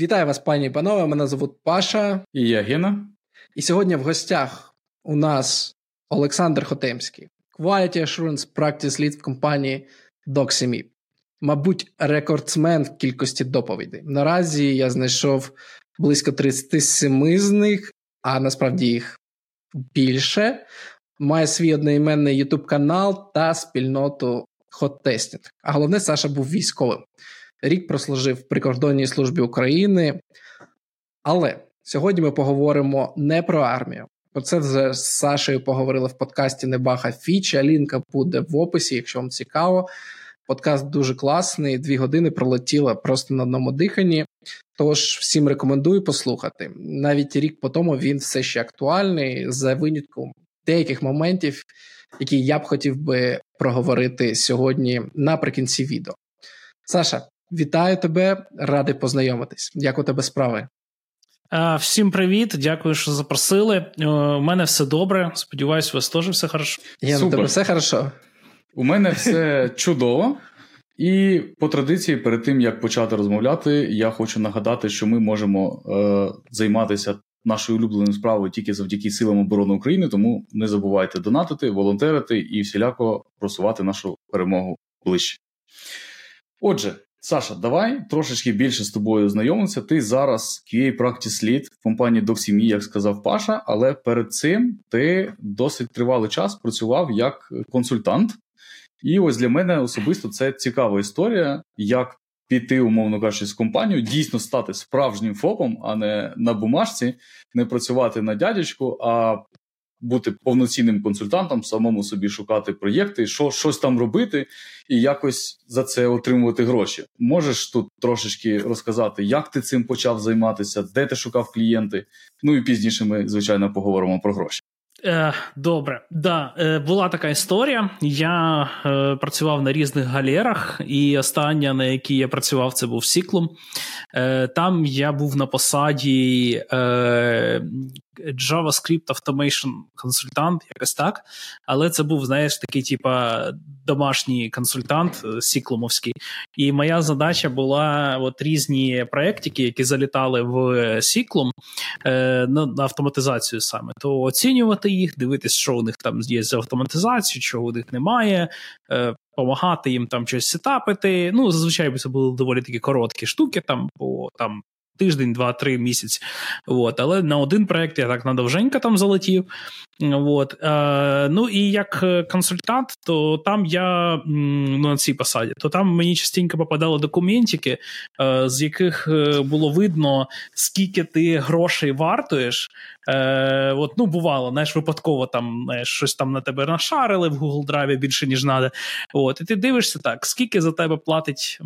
Вітаю вас, пані і панове. Мене звуть Паша. І я Гена. І сьогодні в гостях у нас Олександр Хотемський, Quality Assurance Practice Lead в компанії DocSemi. Мабуть, рекордсмен в кількості доповідей. Наразі я знайшов близько 37 з них, а насправді їх більше. Має свій одноіменний YouTube канал та спільноту Hot Testing. А головне, Саша був військовим. Рік прослужив в прикордонній службі України. Але сьогодні ми поговоримо не про армію. Про це вже з Сашею поговорили в подкасті Небаха Фіча. Лінка буде в описі, якщо вам цікаво. Подкаст дуже класний, дві години пролетіло просто на одному диханні. Тож всім рекомендую послухати. Навіть рік по тому він все ще актуальний, за винятком деяких моментів, які я б хотів би проговорити сьогодні наприкінці відео. Саша, вітаю тебе, радий познайомитись. Як у тебе справи? Всім привіт, дякую, що запросили. У мене все добре. Сподіваюсь, у вас теж все хорошо. Я у тебе все хорошо. У мене все чудово. І по традиції, перед тим як почати розмовляти, я хочу нагадати, що ми можемо е, займатися нашою улюбленою справою тільки завдяки силам оборони України. Тому не забувайте донатити, волонтерити і всіляко просувати нашу перемогу ближче. Отже, Саша, давай трошечки більше з тобою знайомимося. Ти зараз QA Practice Lead в компанії DocSemi, як сказав Паша, але перед цим ти досить тривалий час працював як консультант. І ось для мене особисто це цікава історія, як піти, умовно кажучи, з компанією, дійсно стати справжнім ФОПом, а не на бумажці, не працювати на дядечку, а бути повноцінним консультантом, самому собі шукати проєкти, що щось там робити, і якось за це отримувати гроші. Можеш тут трошечки розказати, як ти цим почав займатися, де ти шукав клієнти. Ну і пізніше ми, звичайно, поговоримо про гроші. Е, Добре, да, е, була така історія. Я е, працював на різних галерах, і остання, на якій я працював, це був Сіклум. Там я був на посаді JavaScript Automation консультант, якось так. Але це був, знаєш, такий, типа, домашній консультант е, сіклумовський. І моя задача була от різні проєктики, які залітали в Сіклум е, на, автоматизацію саме, то оцінювати їх, дивитися, що у них там є з автоматизацією, чого у них немає. Е, Помагати їм там щось сетапити. Ну, зазвичай це були доволі такі короткі штуки, там по там тиждень, два-три місяці. От. Але на один проєкт я так надовженько там залетів. От. Е, Ну і як консультант, то там я ну, на цій посаді, то там мені частенько попадали документики, е, з яких е, було видно, скільки ти грошей вартуєш. Е, от, Ну, бувало, знаєш, випадково там знаєш, щось там на тебе нашарили в Google Drive більше, ніж треба. От, І ти дивишся так, скільки за тебе платить.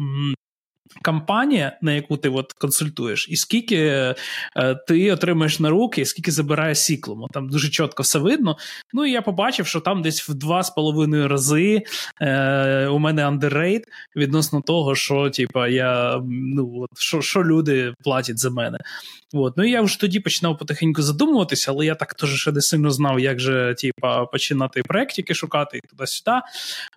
Компанія, на яку ти от консультуєш, і скільки е, ти отримаєш на руки, і скільки забирає сіклому. Там дуже чітко все видно. Ну і я побачив, що там десь в два з половиною рази е, у мене андеррейт відносно того, що типа я ну от що, що люди платять за мене. От. Ну і я вже тоді починав потихеньку задумуватися, але я так теж ще не сильно знав, як же типа, починати проєктики шукати і туди-сюди.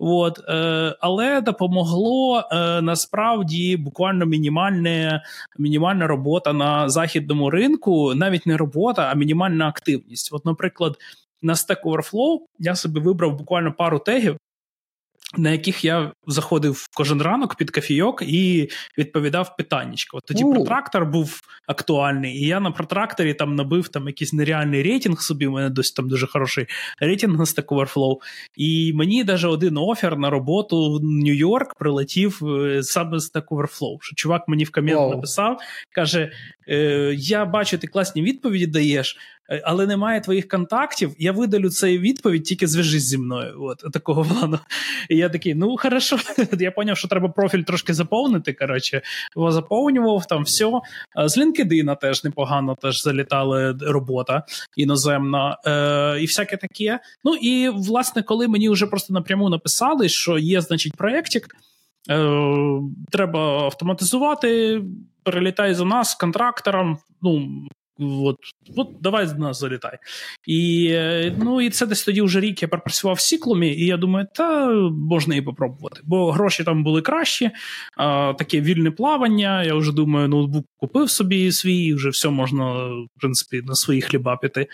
От. Е, Але допомогло е, насправді буквально мінімальне, мінімальна робота на західному ринку, навіть не робота, а мінімальна активність. От, наприклад, на Stack Overflow я собі вибрав буквально пару тегів, на яких я заходив кожен ранок під кафійок і відповідав питаннячко. Тоді uh. протрактор був актуальний, і я на протракторі там набив там якийсь нереальний рейтинг собі. У мене досі там дуже хороший рейтинг на Stack Overflow. І мені навіть один офер на роботу в Нью-Йорк прилетів е, саме з Stack Overflow. Що чувак мені в комент wow. написав, каже: е, Я бачу, ти класні відповіді даєш. Е, але немає твоїх контактів, я видалю цей відповідь, тільки зв'яжись зі мною. От такого плану. І я такий, ну хорошо. Я зрозумів, що треба профіль трошки заповнити. Коротше, його заповнював там все. З LinkedIn теж непогано теж залітала робота іноземна е, і всяке таке. Ну і власне, коли мені вже просто напряму написали, що є, значить, проєктик, е, треба автоматизувати, перелітай за нас контрактором. Ну, от, от давай з нас залітай. І ну, і це десь тоді вже рік я пропрацював в Сіклумі, і я думаю, та можна і попробувати. Бо гроші там були кращі, а, таке вільне плавання. Я вже думаю, ноутбук купив собі свій, вже все можна, в принципі, на свої хліба піти.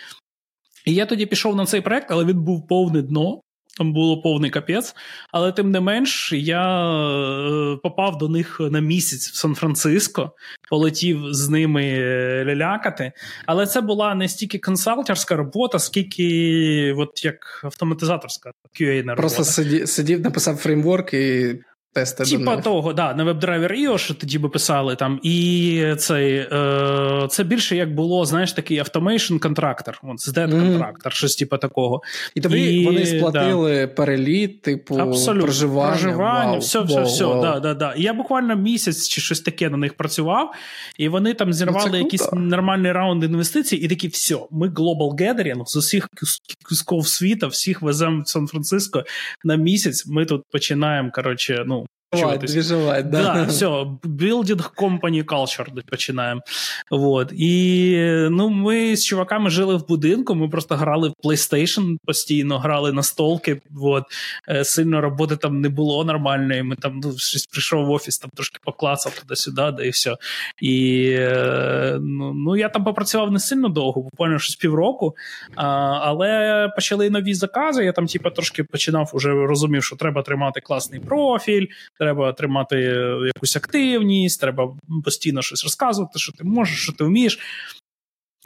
І я тоді пішов на цей проект, але він був повне дно. Там було повний капець, але тим не менш, я е, попав до них на місяць в Сан-Франциско, полетів з ними е, лялякати. Але це була не стільки консалтерська робота, скільки от як автоматизаторська QA робота. Просто сидів, сидів, написав фреймворк і тести. Типа того, да, на WebDriver IO, що тоді би писали там, і цей, е, це більше як було, знаєш, такий automation contractor, SDET contractor, mm-hmm. щось типу такого. І тобі і, вони сплатили да. переліт, типу, Абсолютно. проживання, проживання, вау, все, все, вау, все. Да, да, да. І я буквально місяць чи щось таке на них працював, і вони там зірвали ну, якийсь нормальний раунд інвестицій, і такі, все, ми Global Gathering з усіх кусков світу, всіх веземо в Сан-Франциско на місяць, ми тут починаємо, коротше, ну, Движевать, да. Да, все, building company culture починаємо. Вот. І ну, ми з чуваками жили в будинку, ми просто грали в PlayStation постійно, грали на столки. Вот. Е, сильно роботи там не було нормальної. Ми там ну, щось прийшов в офіс, там трошки поклацав туди-сюди, да і все. І ну, ну, я там попрацював не сильно довго, буквально щось півроку. А, Але почали нові закази. Я там, типу, трошки починав уже розумів, що треба тримати класний профіль треба тримати якусь активність, треба постійно щось розказувати, що ти можеш, що ти вмієш.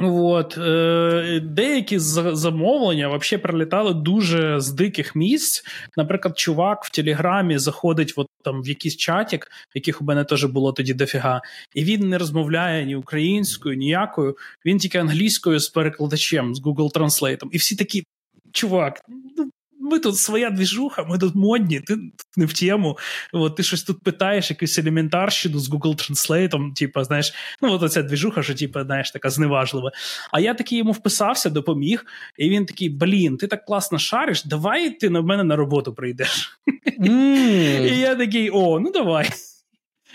От, е, Деякі замовлення взагалі прилітали дуже з диких місць. Наприклад, чувак в Телеграмі заходить от, там, в якийсь чатик, яких у мене теж було тоді дофіга, і він не розмовляє ні українською, ніякою, він тільки англійською з перекладачем, з Google Translate. І всі такі, чувак, ну ми тут своя двіжуха, ми тут модні, ти не в тему. От, Ти щось тут питаєш, якусь елементарщину з Google Translate, типу, знаєш, ну от оця двіжуха, що типу, знаєш, така зневажлива. А я такий йому вписався, допоміг, і він такий: блін, ти так класно шариш, давай ти на мене на роботу прийдеш. Mm. І я такий: о, ну давай.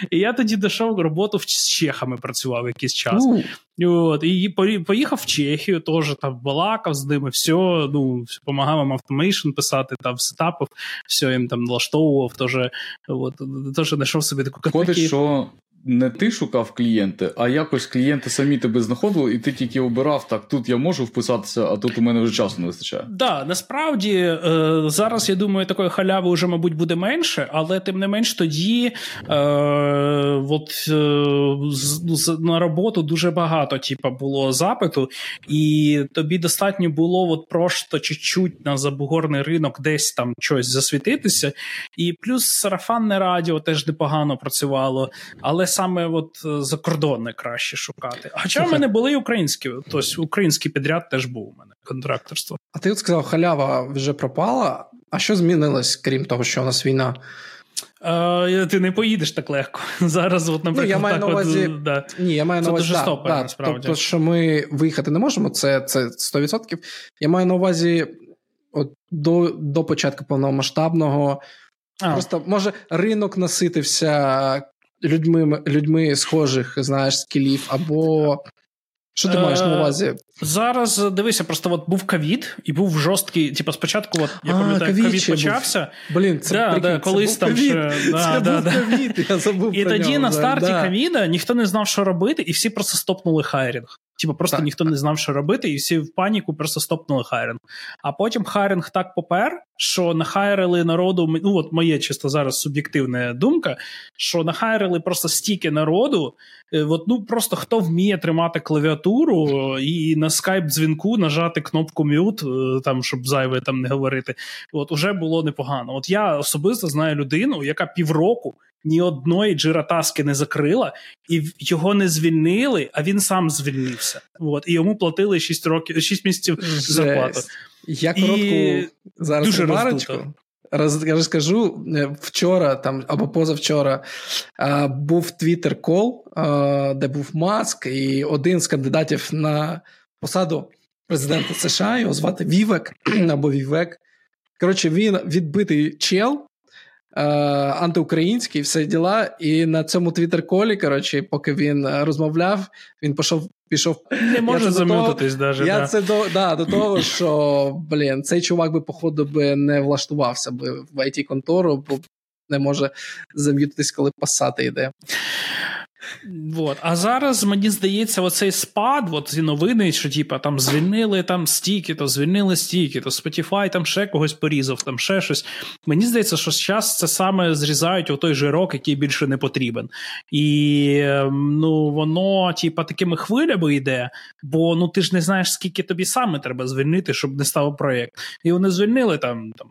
І я тоді дійшов роботу з чехами, працював якийсь час. Uh. От, І поїхав в Чехію, теж там балакав з ними, все, ну, допомагав їм automation писати, там сетапив, все їм там налаштовував, теж, от, теж знайшов собі таку категорію. що не ти шукав клієнти, а якось клієнти самі тебе знаходили, і ти тільки обирав, так тут я можу вписатися, а тут у мене вже часу не вистачає. Так, да, насправді е, зараз я думаю, такої халяви вже, мабуть, буде менше, але тим не менш тоді е, от, е, на роботу дуже багато типу, було запиту, і тобі достатньо було от просто чуть-чуть на забугорний ринок десь там щось засвітитися. І плюс сарафанне радіо теж непогано працювало. але саме от е, закордонне краще шукати. Хоча в мене були і українські, тобто український підряд теж був у мене контракторство. А ти от сказав, халява вже пропала. А що змінилось, крім того, що у нас війна? Uh, ти не поїдеш так легко. Зараз, от, наприклад, ну, я маю так на увазі, от, да. Ні, я маю це на увазі, да, да, насправді. Тобто, що ми виїхати не можемо, це це 100%. Я маю на увазі, от до до початку повномасштабного. А. Просто може ринок наситився людьми людьми схожих, знаєш, скілів, або. Що ти маєш на увазі? Зараз дивися, просто от був ковід, і був жорсткий. Типу, спочатку, от я пам'ятаю, ковід почався. Блін, це да, прикинь, да, колись це там ще да, це да, був ковід, я забув І про тоді нього, на старті да. ковіда ніхто не знав, що робити, і всі просто стопнули хайрінг. Типу, просто так, ніхто так. не знав, що робити, і всі в паніку просто стопнули хайринг. А потім хайринг так попер, що нахайрили народу. Ну, от моє чисто зараз суб'єктивна думка, що нахайрили просто стільки народу. От, ну просто хто вміє тримати клавіатуру і на скайп-дзвінку нажати кнопку мют, там, щоб зайве там не говорити. От уже було непогано. От я особисто знаю людину, яка півроку ні одної джиратаски не закрила, і його не звільнили, а він сам звільнився. От, І йому платили 6 років 6 місяців зарплату. Я коротку і зараз дуже ремарочку розкажу. Вчора там або позавчора був твіттер кол, де був маск, і один з кандидатів на посаду президента США його звати Вівек або Вівек. Коротше, він відбитий чел. Е, антиукраїнський, все діла. І на цьому твіттер-колі, коротше, поки він розмовляв, він пішов. Пішов не може замітитись, даже, Я да. це до да, до того, що блін, цей чувак би, походу, би не влаштувався би в it контору бо не може зам'ютитись, коли пасати йде. Вот. А зараз мені здається, оцей спад, от ці новини, що типа там звільнили там стільки, то звільнили стільки, то Spotify там ще когось порізав, там ще щось. Мені здається, що зараз це саме зрізають у той жирок, який більше не потрібен. І ем, ну воно, типа, такими хвилями йде, бо ну ти ж не знаєш, скільки тобі саме треба звільнити, щоб не став проєкт. І вони звільнили там, там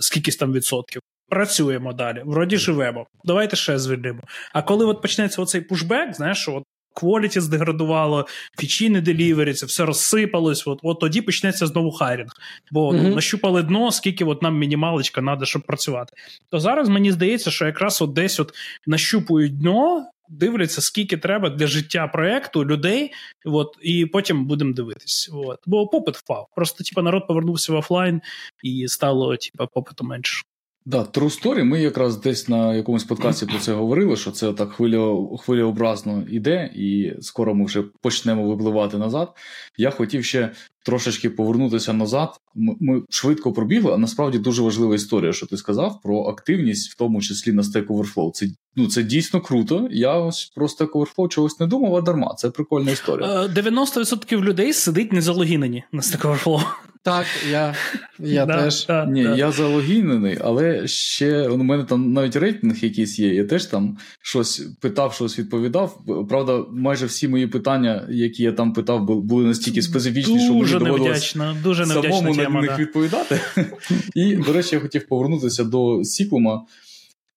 скількись там відсотків. Працюємо далі, вроді живемо. Давайте ще звільнимо. А коли от почнеться оцей пушбек, знаєш, що от кваліті здеградувало, фічі не деліверяться, все розсипалось. От от тоді почнеться знову хайрінг. Бо mm-hmm. нащупали дно, скільки от нам мінімалочка треба, щоб працювати. То зараз мені здається, що якраз от десь от нащупують дно. Дивляться, скільки треба для життя проекту людей, от, і потім будемо дивитись. От. Бо попит впав. Просто типу, народ повернувся в офлайн і стало типу, попиту менше. Да, True Story, Ми якраз десь на якомусь подкасті про це говорили, що це так хвиля, хвилеобразно йде, і скоро ми вже почнемо випливати назад. Я хотів ще трошечки повернутися назад. Ми швидко пробігли, а насправді дуже важлива історія, що ти сказав про активність, в тому числі на Stack Overflow. Це ну це дійсно круто. Я ось про Stack Overflow чогось не думав, а дарма. Це прикольна історія. 90% людей сидить не залогінені на Stack Overflow. Так, я я да, теж. Да, Ні, да. я залогінений, але ще у мене там навіть рейтинг якийсь є. Я теж там щось питав, щось відповідав. Правда, майже всі мої питання, які я там питав, були настільки специфічні, що мені доводилось дуже самому тема, на них да. відповідати. І, до речі, я хотів повернутися до Сіклума.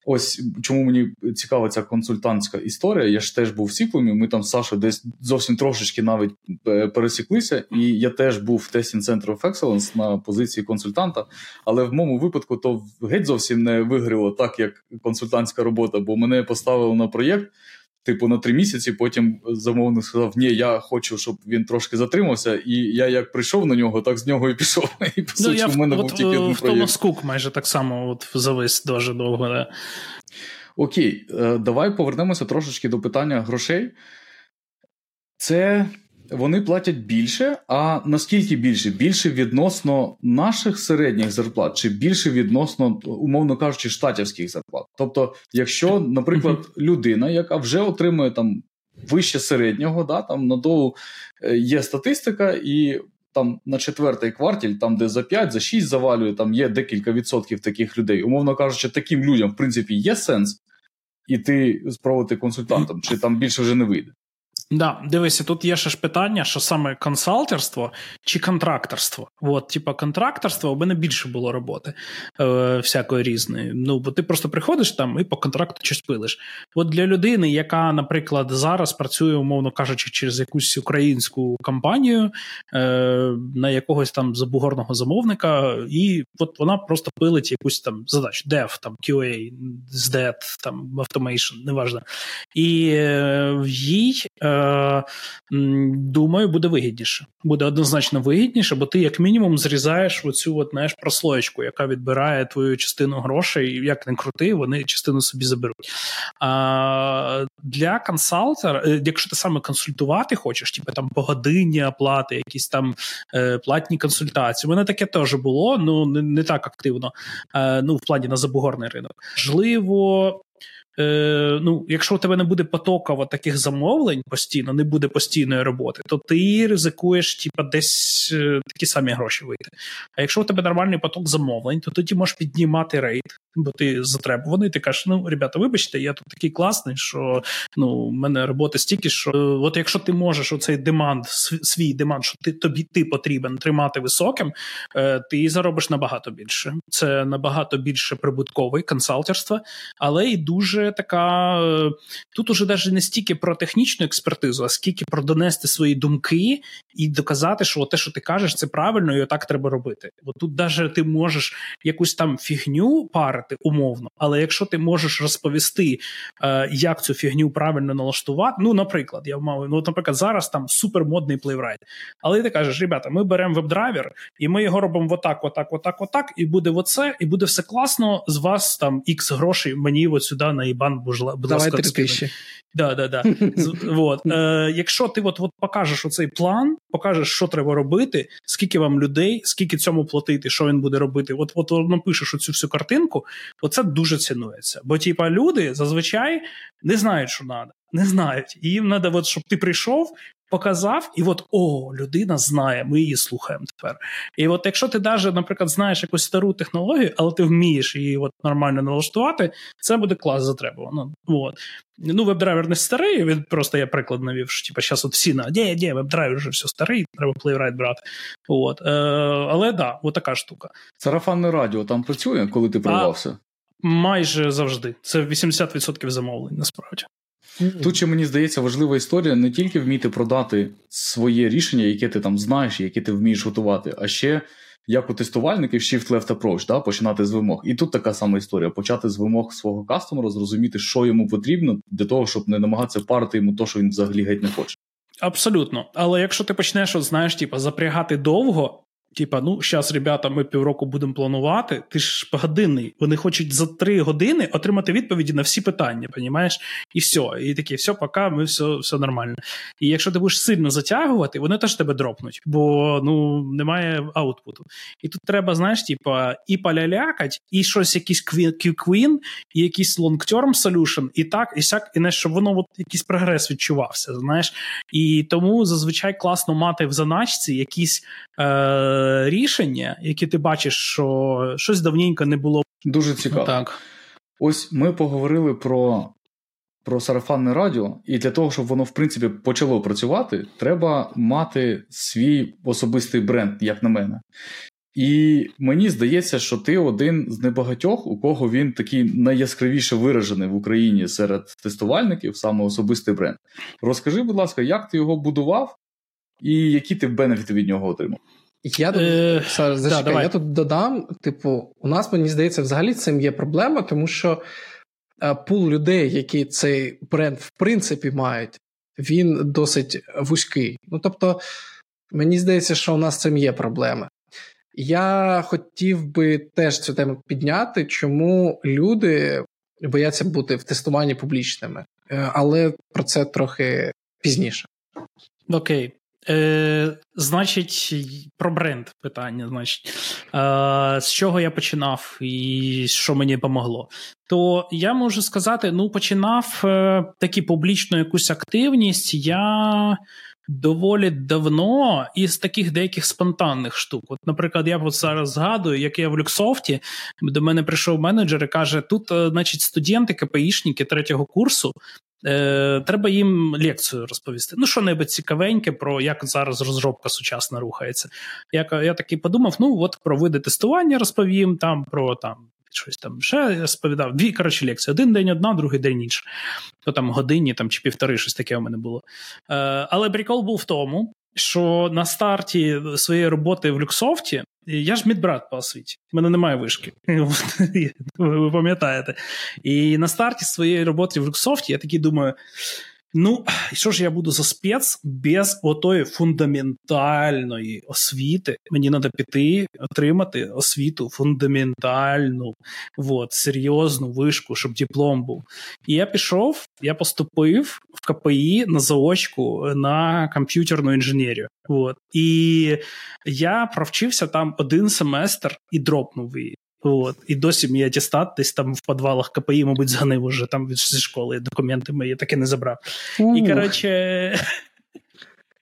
Ось чому мені цікава ця консультантська історія. Я ж теж був в Сіклумі, ми там з десь зовсім трошечки навіть е, пересіклися, і я теж був в Testing Center of Excellence на позиції консультанта. Але в моєму випадку то геть зовсім не вигріло так, як консультантська робота, бо мене поставили на проєкт. Типу на три місяці, потім замовник сказав: Ні, я хочу, щоб він трошки затримався. І я як прийшов на нього, так з нього і пішов. І по ну, суті, в мене от, був тільки один в проєкт. Томас Кук майже так само от завис дуже довго. Да. Окей, давай повернемося трошечки до питання грошей. Це вони платять більше, а наскільки більше? Більше відносно наших середніх зарплат, чи більше відносно, умовно кажучи, штатівських зарплат. Тобто, якщо, наприклад, людина, яка вже отримує там вище середнього, да, там на долу є статистика, і там на четвертий кварталь, там де за 5, за 6 завалює, там є декілька відсотків таких людей. Умовно кажучи, таким людям в принципі є сенс іти спробувати консультантом, чи там більше вже не вийде. Да, дивися, тут є ще ж питання, що саме консалтерство чи контракторство. От, типа, контракторство у мене більше було роботи е, всякої різної. Ну, бо ти просто приходиш там і по контракту щось пилиш. От для людини, яка, наприклад, зараз працює, умовно кажучи, через якусь українську компанію е, на якогось там забугорного замовника, і от вона просто пилить якусь там задачу, dev, там QA, SDET, там automation, неважно. І е, їй. Е, думаю, буде вигідніше. Буде однозначно вигідніше, бо ти, як мінімум, зрізаєш оцю от, знаєш, прослоєчку, яка відбирає твою частину грошей, як не крути, вони частину собі заберуть. А, Для консалтера, якщо ти саме консультувати хочеш, типу там погодинні оплати, якісь там е, платні консультації. У мене таке теж було, ну не, так активно, е, ну в плані на забугорний ринок. Можливо, Е, ну, Якщо у тебе не буде потоково таких замовлень постійно, не буде постійної роботи, то ти ризикуєш типа, десь е, такі самі гроші вийти. А якщо у тебе нормальний поток замовлень, то тоді можеш піднімати рейд, бо ти затребуваний, ти кажеш, ну, ребята, вибачте, я тут такий класний, що ну, у мене роботи стільки, що от якщо ти можеш оцей деманд, свій деманд, що ти тобі ти потрібен тримати високим, е, ти заробиш набагато більше. Це набагато більше прибутковий консалтерство, але і дуже дуже така. Е, тут уже навіть не стільки про технічну експертизу, а скільки про донести свої думки і доказати, що те, що ти кажеш, це правильно, і отак треба робити. Бо тут навіть ти можеш якусь там фігню парити умовно, але якщо ти можеш розповісти, е, як цю фігню правильно налаштувати, ну, наприклад, я мав, ну, наприклад, зараз там супермодний Playwright. Але ти кажеш, ребята, ми беремо веб-драйвер, і ми його робимо отак, отак, отак, отак, і буде оце, і буде все класно. З вас там ікс грошей мені от сюди на ібан, будь ласка, тисячі. Да, да, да. вот. Е, Якщо ти от, от покажеш оцей план, покажеш, що треба робити, скільки вам людей, скільки цьому платити, що він буде робити, от от напишеш оцю всю картинку, оце дуже цінується. Бо типа люди зазвичай не знають, що треба. Не знають. І їм треба, от, щоб ти прийшов, показав, і от о, людина знає, ми її слухаємо тепер. І от якщо ти навіть, наприклад, знаєш якусь стару технологію, але ти вмієш її от нормально налаштувати, це буде клас затребувано. От. Ну, веб-драйвер не старий, він просто я приклад навів, що типу, зараз от всі на ні, ні, WebDriver вже все старий, треба Playwright брати. От. Е, Але да, от така штука. Сарафанне радіо там працює, коли ти прорвався? Майже завжди. Це 80% замовлень, насправді. Тут ще мені здається важлива історія не тільки вміти продати своє рішення, яке ти там знаєш, яке ти вмієш готувати, а ще як у тестувальників shift-left approach, да, починати з вимог. І тут така сама історія: почати з вимог свого кастомера, зрозуміти, що йому потрібно, для того, щоб не намагатися парити йому то, що він взагалі геть не хоче. Абсолютно. Але якщо ти почнеш, от, знаєш, типу, запрягати довго, Типа, ну, зараз, ребята, ми півроку будемо планувати. Ти ж погодинний. Вони хочуть за три години отримати відповіді на всі питання, понімаєш? І все. І такі, все, поки, ми все все нормально. І якщо ти будеш сильно затягувати, вони теж тебе дропнуть, бо ну немає аутпуту. І тут треба, знаєш, типа, і полялякать, і щось, якийсь Q-Queen, і якийсь long-term solution, і так, і сяк, і не щоб воно от якийсь прогрес відчувався. Знаєш, і тому зазвичай класно мати в заначці якісь. Е- рішення, які ти бачиш, що щось давненько не було. Дуже цікаво. Так. Ось ми поговорили про про сарафанне радіо, і для того, щоб воно в принципі почало працювати, треба мати свій особистий бренд, як на мене. І мені здається, що ти один з небагатьох, у кого він такий найяскравіше виражений в Україні серед тестувальників, саме особистий бренд. Розкажи, будь ласка, як ти його будував і які ти бенефіти від нього отримав? Я тут е, зачекай, да, я тут додам: типу, у нас, мені здається, взагалі цим є проблема, тому що е, пул людей, які цей бренд в принципі мають, він досить вузький. Ну тобто, мені здається, що у нас цим є проблеми. Я хотів би теж цю тему підняти, чому люди бояться бути в тестуванні публічними, е, але про це трохи пізніше. Окей. Е, Значить, про бренд питання. Значить, е, з чого я починав і що мені допомогло. То я можу сказати: ну, починав е, таку публічну якусь активність. Я. Доволі давно із таких деяких спонтанних штук. От, наприклад, я от зараз згадую, як я в Люксофті, до мене прийшов менеджер і каже: тут, е, значить, студенти, КПІшники третього курсу Е, Треба їм лекцію розповісти. Ну, що небудь цікавеньке про як зараз розробка сучасна рухається. Я я такий подумав: ну от про види тестування розповім, там про там. Щось там ще розповідав. Дві коротше лекції. Один день одна, другий день інша. То там годині там, чи півтори, щось таке у мене було. Е, Але прикол був в тому, що на старті своєї роботи в Люксофті я ж мідбрат по освіті, в мене немає вишки. Ви пам'ятаєте. І на старті своєї роботи в Люксофті я такий думаю: Ну, що ж я буду за спец без отої фундаментальної освіти? Мені треба піти, отримати освіту фундаментальну, вот, серйозну вишку, щоб диплом був. І я пішов, я поступив в КПІ на заочку на комп'ютерну інженерію. Вот. І я провчився там один семестр і дропнув її. От. І досі мій атестат десь там в підвалах КПІ, мабуть, зганив уже там зі школи документи мої таки не забрав. Uh. І коротше.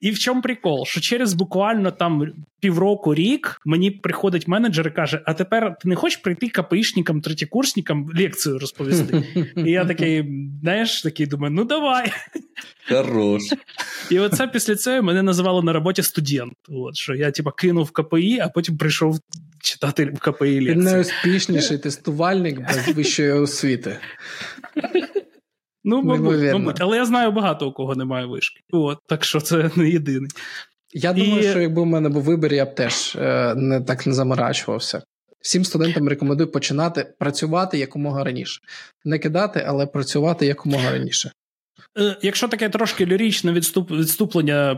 І в чому прикол? Що через буквально там півроку рік мені приходить менеджер і каже: А тепер ти не хочеш прийти КПІшникам, третєкурсникам лекцію розповісти? І я такий, знаєш, такий думаю, ну давай. Хорош. І оце після цього мене називали на роботі студент. От що я типа кинув КПІ, а потім прийшов читати в КПІ лекції. Ти найуспішніший тестувальник без вищої освіти. Ну, мабуть, мабуть, але я знаю багато у кого немає вишки. От, так що це не єдиний. Я І... думаю, що якби в мене був вибір, я б теж е, не так не заморачувався. Всім студентам рекомендую починати працювати якомога раніше. Не кидати, але працювати якомога раніше. Е, якщо таке трошки лірічне відступ, відступлення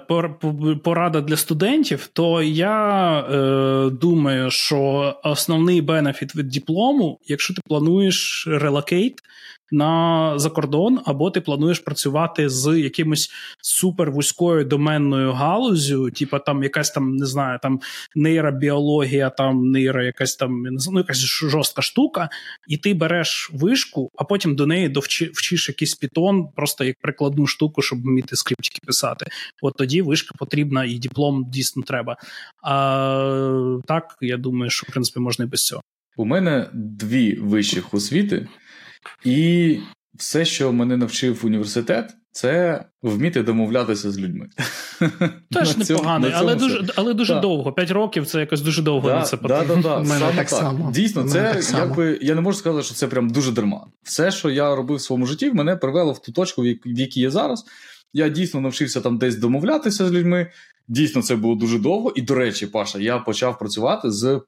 порада для студентів, то я е, думаю, що основний бенефіт від диплому, якщо ти плануєш релокейт, на за кордон, або ти плануєш працювати з якимось супервузькою доменною галузю, типа там якась там не знаю, там нейробіологія, там нейро, якась там ну, якась жорстка штука, і ти береш вишку, а потім до неї довчи, вчиш якийсь пітон, просто як прикладну штуку, щоб вміти скриптики писати. От тоді вишка потрібна і диплом дійсно треба. А так я думаю, що в принципі можна і без цього. У мене дві вищих освіти. І все, що мене навчив університет, це вміти домовлятися з людьми. Теж непогано, але дуже але дуже довго. П'ять років це якось дуже довго да, на це да, да, да, Саме так, так само. Дійсно, це так якби я не можу сказати, що це прям дуже дарма. Все, що я робив в своєму житті, мене привело в ту точку, в якій я зараз. Я дійсно навчився там десь домовлятися з людьми. Дійсно, це було дуже довго. І, до речі, Паша, я почав працювати з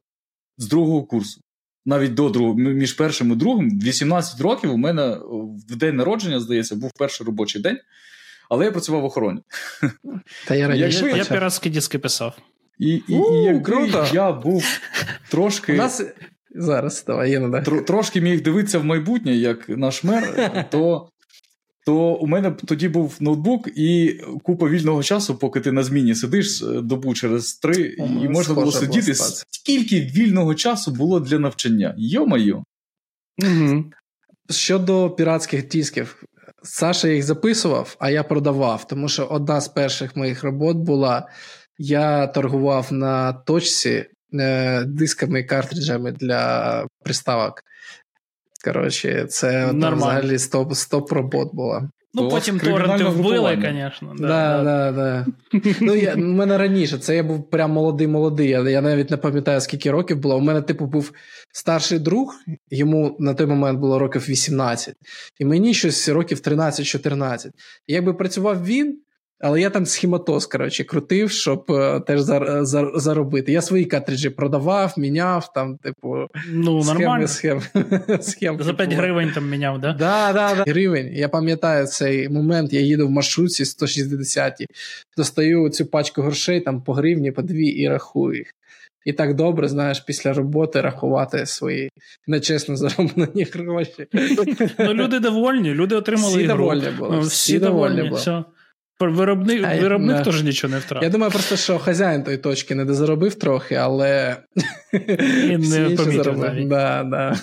з другого курсу навіть до другого, між першим і другим, 18 років у мене в день народження, здається, був перший робочий день, але я працював в охороні. Та Я раніше я, я піратські диски писав. І і, У, і якби круто. я був трошки. У нас... Зараз давай, я не Трошки міг дивитися в майбутнє, як наш мер, то то у мене тоді був ноутбук і купа вільного часу, поки ти на зміні сидиш е, добу через три, О, і можна було сидіти. Скільки вільного часу було для навчання? Йо-майо. Угу. Щодо піратських дисків, Саша їх записував, а я продавав, тому що одна з перших моїх робот була: я торгував на точці е, дисками і картриджами для приставок. Коротше, це там, взагалі стоп стоп робот була. Ну, потім торренти вбили, звісно. Да, да, да, да. Ну, я, У мене раніше, це я був прям молодий-молодий. Я, я навіть не пам'ятаю, скільки років було. У мене, типу, був старший друг, йому на той момент було років 18, і мені щось років 13-14. І якби працював він, але я там схематоз, коротше, крутив, щоб е, теж зар, зар, заробити. Я свої картриджі продавав, міняв, там, типу, ну, схеми, нормально. схем. схем За 5 гривень там міняв, да? Да, да, да. Гривень. Я пам'ятаю цей момент, я їду в маршрутці 160 достаю цю пачку грошей там по гривні, по дві і рахую їх. І так добре, знаєш, після роботи рахувати свої нечесно зароблені гроші. Ну, люди довольні, люди отримали Всі ігру. довольні були. Всі, Всі довольні, довольні були. Все. Виробник а, виробник да. теж нічого не втратив. Я думаю, просто що хазяїн тої точки не дозаробив трохи, але Він не помітив Да, да.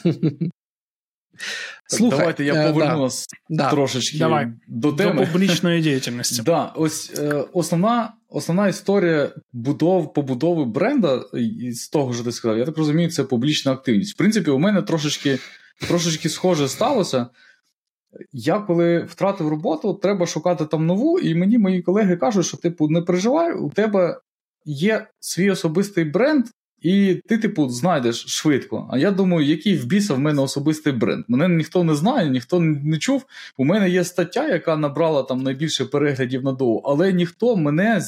Слухай, Давайте я поверну нас да. трошечки Давай. до теми. До публічної діяльності. Да, ось е, основна основна історія будов, побудови бренда, з того, що ти сказав, я так розумію, це публічна активність. В принципі, у мене трошечки трошечки схоже сталося. Я коли втратив роботу, треба шукати там нову, і мені мої колеги кажуть, що типу не переживай, у тебе є свій особистий бренд, і ти, типу, знайдеш швидко. А я думаю, який в біса в мене особистий бренд. Мене ніхто не знає, ніхто не чув. У мене є стаття, яка набрала там найбільше переглядів на доу, але ніхто мене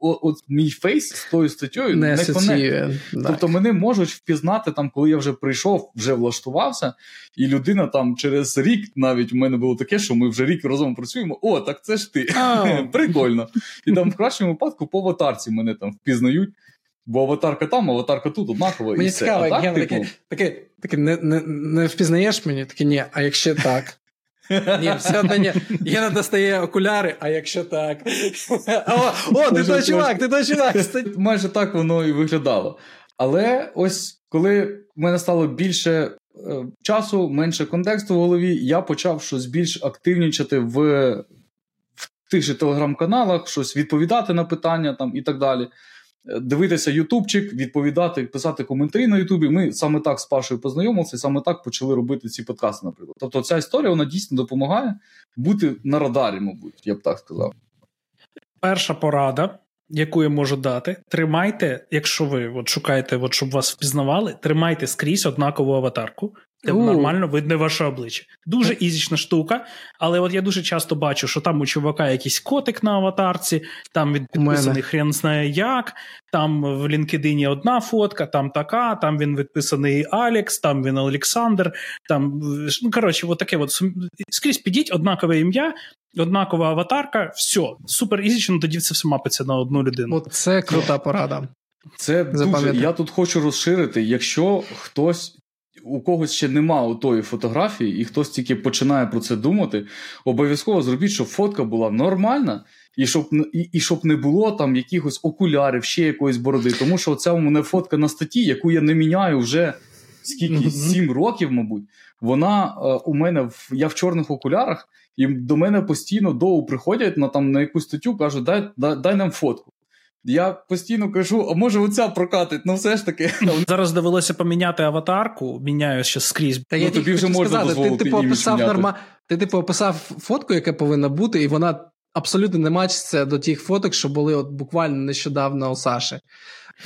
от мій фейс з тою статтєю не, не конектує. Тобто мене можуть впізнати там, коли я вже прийшов, вже влаштувався, і людина там через рік навіть у мене було таке, що ми вже рік разом працюємо. О, так це ж ти. Прикольно. І там в кращому випадку по аватарці мене там впізнають. Бо аватарка там, аватарка тут, однаково. Мені і цікаво. А так, типу... таке, таке, таке не, не, не впізнаєш мені? Таке ні, а якщо так. Ні, все одно ні. Гена достає окуляри, а якщо так. О, о ти той чувак, ти той чувак. Майже так воно і виглядало. Але ось коли в мене стало більше е, часу, менше контексту в голові, я почав щось більш активнічати в в тих же телеграм-каналах, щось відповідати на питання там і так далі. Дивитися Ютубчик, відповідати, писати коментарі на Ютубі. Ми саме так з Пашою познайомилися, і саме так почали робити ці подкасти, наприклад. Тобто, ця історія вона дійсно допомагає бути на радарі, мабуть, я б так сказав. Перша порада яку я можу дати, тримайте, якщо ви от шукаєте, от, щоб вас впізнавали, тримайте скрізь однакову аватарку, де uh. нормально видне ваше обличчя. Дуже ізічна штука, але от я дуже часто бачу, що там у чувака якийсь котик на аватарці, там він підписаний хрен знає як, там в LinkedIn одна фотка, там така, там він відписаний Алекс, там він Олександр. Там ну коротше, от таке от скрізь підіть однакове ім'я, однакова аватарка, все, супер ізічно, тоді це все мапиться на одну людину. От це крута порада. Це дуже, Я тут хочу розширити, якщо хтось. У когось ще нема тої фотографії, і хтось тільки починає про це думати, обов'язково зробіть, щоб фотка була нормальна, і щоб і, і щоб не було там якихось окулярів, ще якоїсь бороди. Тому що це у мене фотка на статті, яку я не міняю вже скільки сім років, мабуть. Вона е, у мене в я в чорних окулярах, і до мене постійно довго приходять на там на якусь статтю, кажуть, дай, дай, дай нам фотку. Я постійно кажу, а може оця прокатить, ну все ж таки. Зараз довелося поміняти аватарку, міняю ще скрізь. Та я ну, тобі вже можна сказати, дозволити ти, типу, описав норма... ти типу описав фотку, яка повинна бути, і вона абсолютно не мачиться до тих фоток, що були от буквально нещодавно у Саші.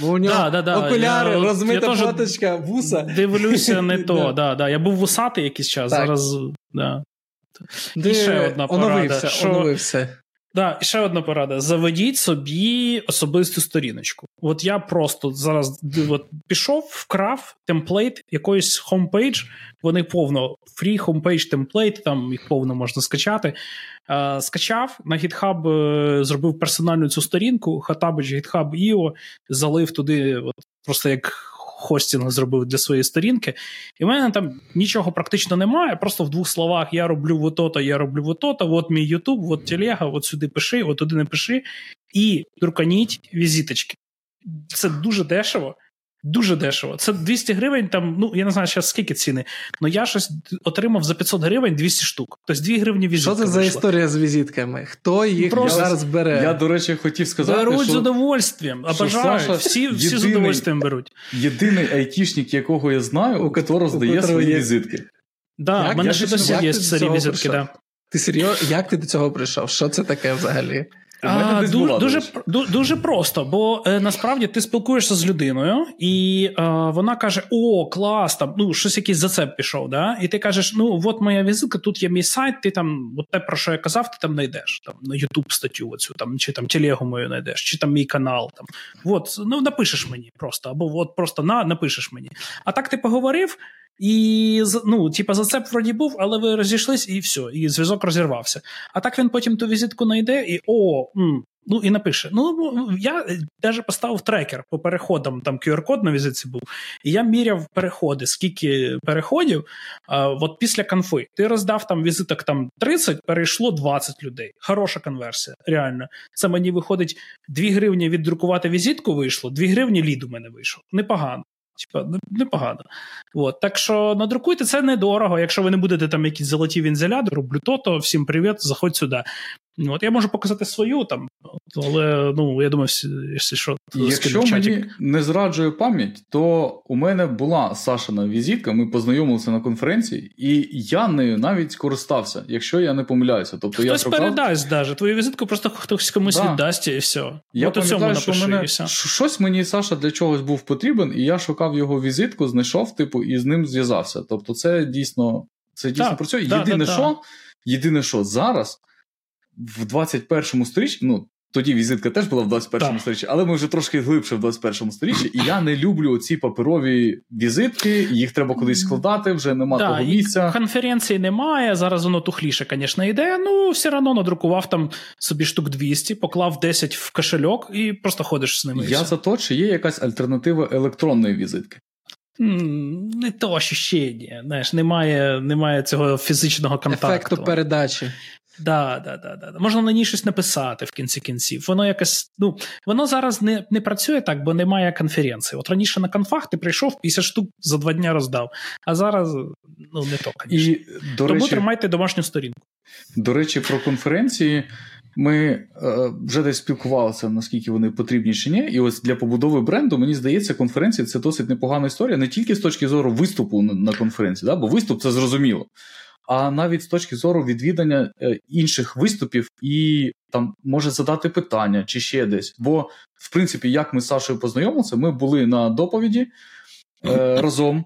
Бо у нього да, да, да. окуляри, я, розмита я фоточка, вуса. Дивлюся, не то. да. Да, Я був вусатий якийсь час, так. зараз. Да. І ще одна порада. Оновився, що... оновився. Да, і ще одна порада: заведіть собі особисту сторіночку. От я просто зараз от, пішов, вкрав template якоїсь homepage. Вони повно free homepage template, там їх повно можна скачати. Е, скачав на GitHub, е, зробив персональну цю сторінку, Хатабич github.io, залив туди, от, просто як хостінг зробив для своєї сторінки, і в мене там нічого практично немає. Просто в двох словах я роблю вот то я роблю вот то от мій Ютуб, от телега, от сюди пиши, от туди не пиши, і друканіть візиточки. Це дуже дешево. Дуже дешево. Це 200 гривень, там, ну я не знаю, зараз скільки ціни, але я щось отримав за 500 гривень 200 штук. Тобто 2 гривні візитка. Що це за історія з візитками? Хто їх Просто... зараз бере? Я, до речі, хотів сказати. Беруть що... з удовольствием. Обожають. Всі єдиний, всі з удовольствием беруть. Єдиний айтішник, якого я знаю, у якого роздає свої є... візитки. Да, в мене ще досі є старі візитки. Да. Ти серйозно? Як ти до цього прийшов? Що це таке взагалі? А, дуже дуже, дуже просто, бо е, насправді ти спілкуєшся з людиною, і е, вона каже: О, клас, там ну щось якийсь зацеп пішов. Да? І ти кажеш: Ну, от моя візитка, тут є мій сайт, ти там, от те, про що я казав, ти там знайдеш там на YouTube статтю, оцю там, чи там телегу мою знайдеш, чи там мій канал. Там. От, ну напишеш мені просто, або от просто на напишеш мені. А так ти поговорив. І ну, типа, зацеп вроді був, але ви розійшлись, і все, і зв'язок розірвався. А так він потім ту візитку знайде і о, м, ну і напише: Ну, я навіть поставив трекер по переходам, там QR-код на візитці був, і я міряв переходи, скільки переходів. А, От після конфи ти роздав там візиток там 30, перейшло 20 людей. Хороша конверсія, реально. Це мені виходить 2 гривні віддрукувати візитку вийшло, 2 гривні лід у мене вийшло. Непогано. Типа, непогано. От. Так що надрукуйте це недорого. Якщо ви не будете там якісь золоті вінзеля, роблю то, то всім привіт, заходь сюди. От Я можу показати свою там, але ну, я думаю, що, Якщо мені не зраджує пам'ять, то у мене була Сашина візитка, ми познайомилися на конференції, і я нею навіть скористався, якщо я не помиляюся. Тобто Хтось я шукав... передасть даже. Твою візитку просто хтось комусь да. віддасть і все. Я От пам'ятаю, що мене... і все. щось мені Саша для чогось був потрібен, і я шукав його візитку, знайшов, типу, і з ним зв'язався. Тобто, це дійсно це дійсно працює. Єдине, що, Єдине, що зараз в 21 сторіччі, ну. Тоді візитка теж була в 21 му сторіччі, але ми вже трошки глибше в 21 сторіччі, і я не люблю ці паперові візитки, їх треба кудись складати, вже нема того місця. Конференції немає. Зараз воно тухліше, звісно, йде. Ну все одно надрукував там собі штук 200, поклав 10 в кошельок і просто ходиш з ними. Я за то, чи є якась альтернатива електронної візитки. Не то ощущення, знаєш, немає немає цього фізичного контакту. Ефекту передачі. Да, да, да, да. Можна на ній щось написати в кінці кінців. Воно якось, ну, воно зараз не не працює так, бо немає конференції. От раніше на конфах ти прийшов 50 штук за два дні роздав, а зараз ну, не то, звісно. І, до Тому речі, тримайте домашню сторінку. До речі, про конференції. Ми е, вже десь спілкувалися, наскільки вони потрібні чи ні. І ось для побудови бренду, мені здається, конференція це досить непогана історія, не тільки з точки зору виступу на, конференції, да? бо виступ це зрозуміло. А навіть з точки зору відвідання е, інших виступів і там може задати питання чи ще десь. Бо, в принципі, як ми з Сашою познайомилися, ми були на доповіді е, разом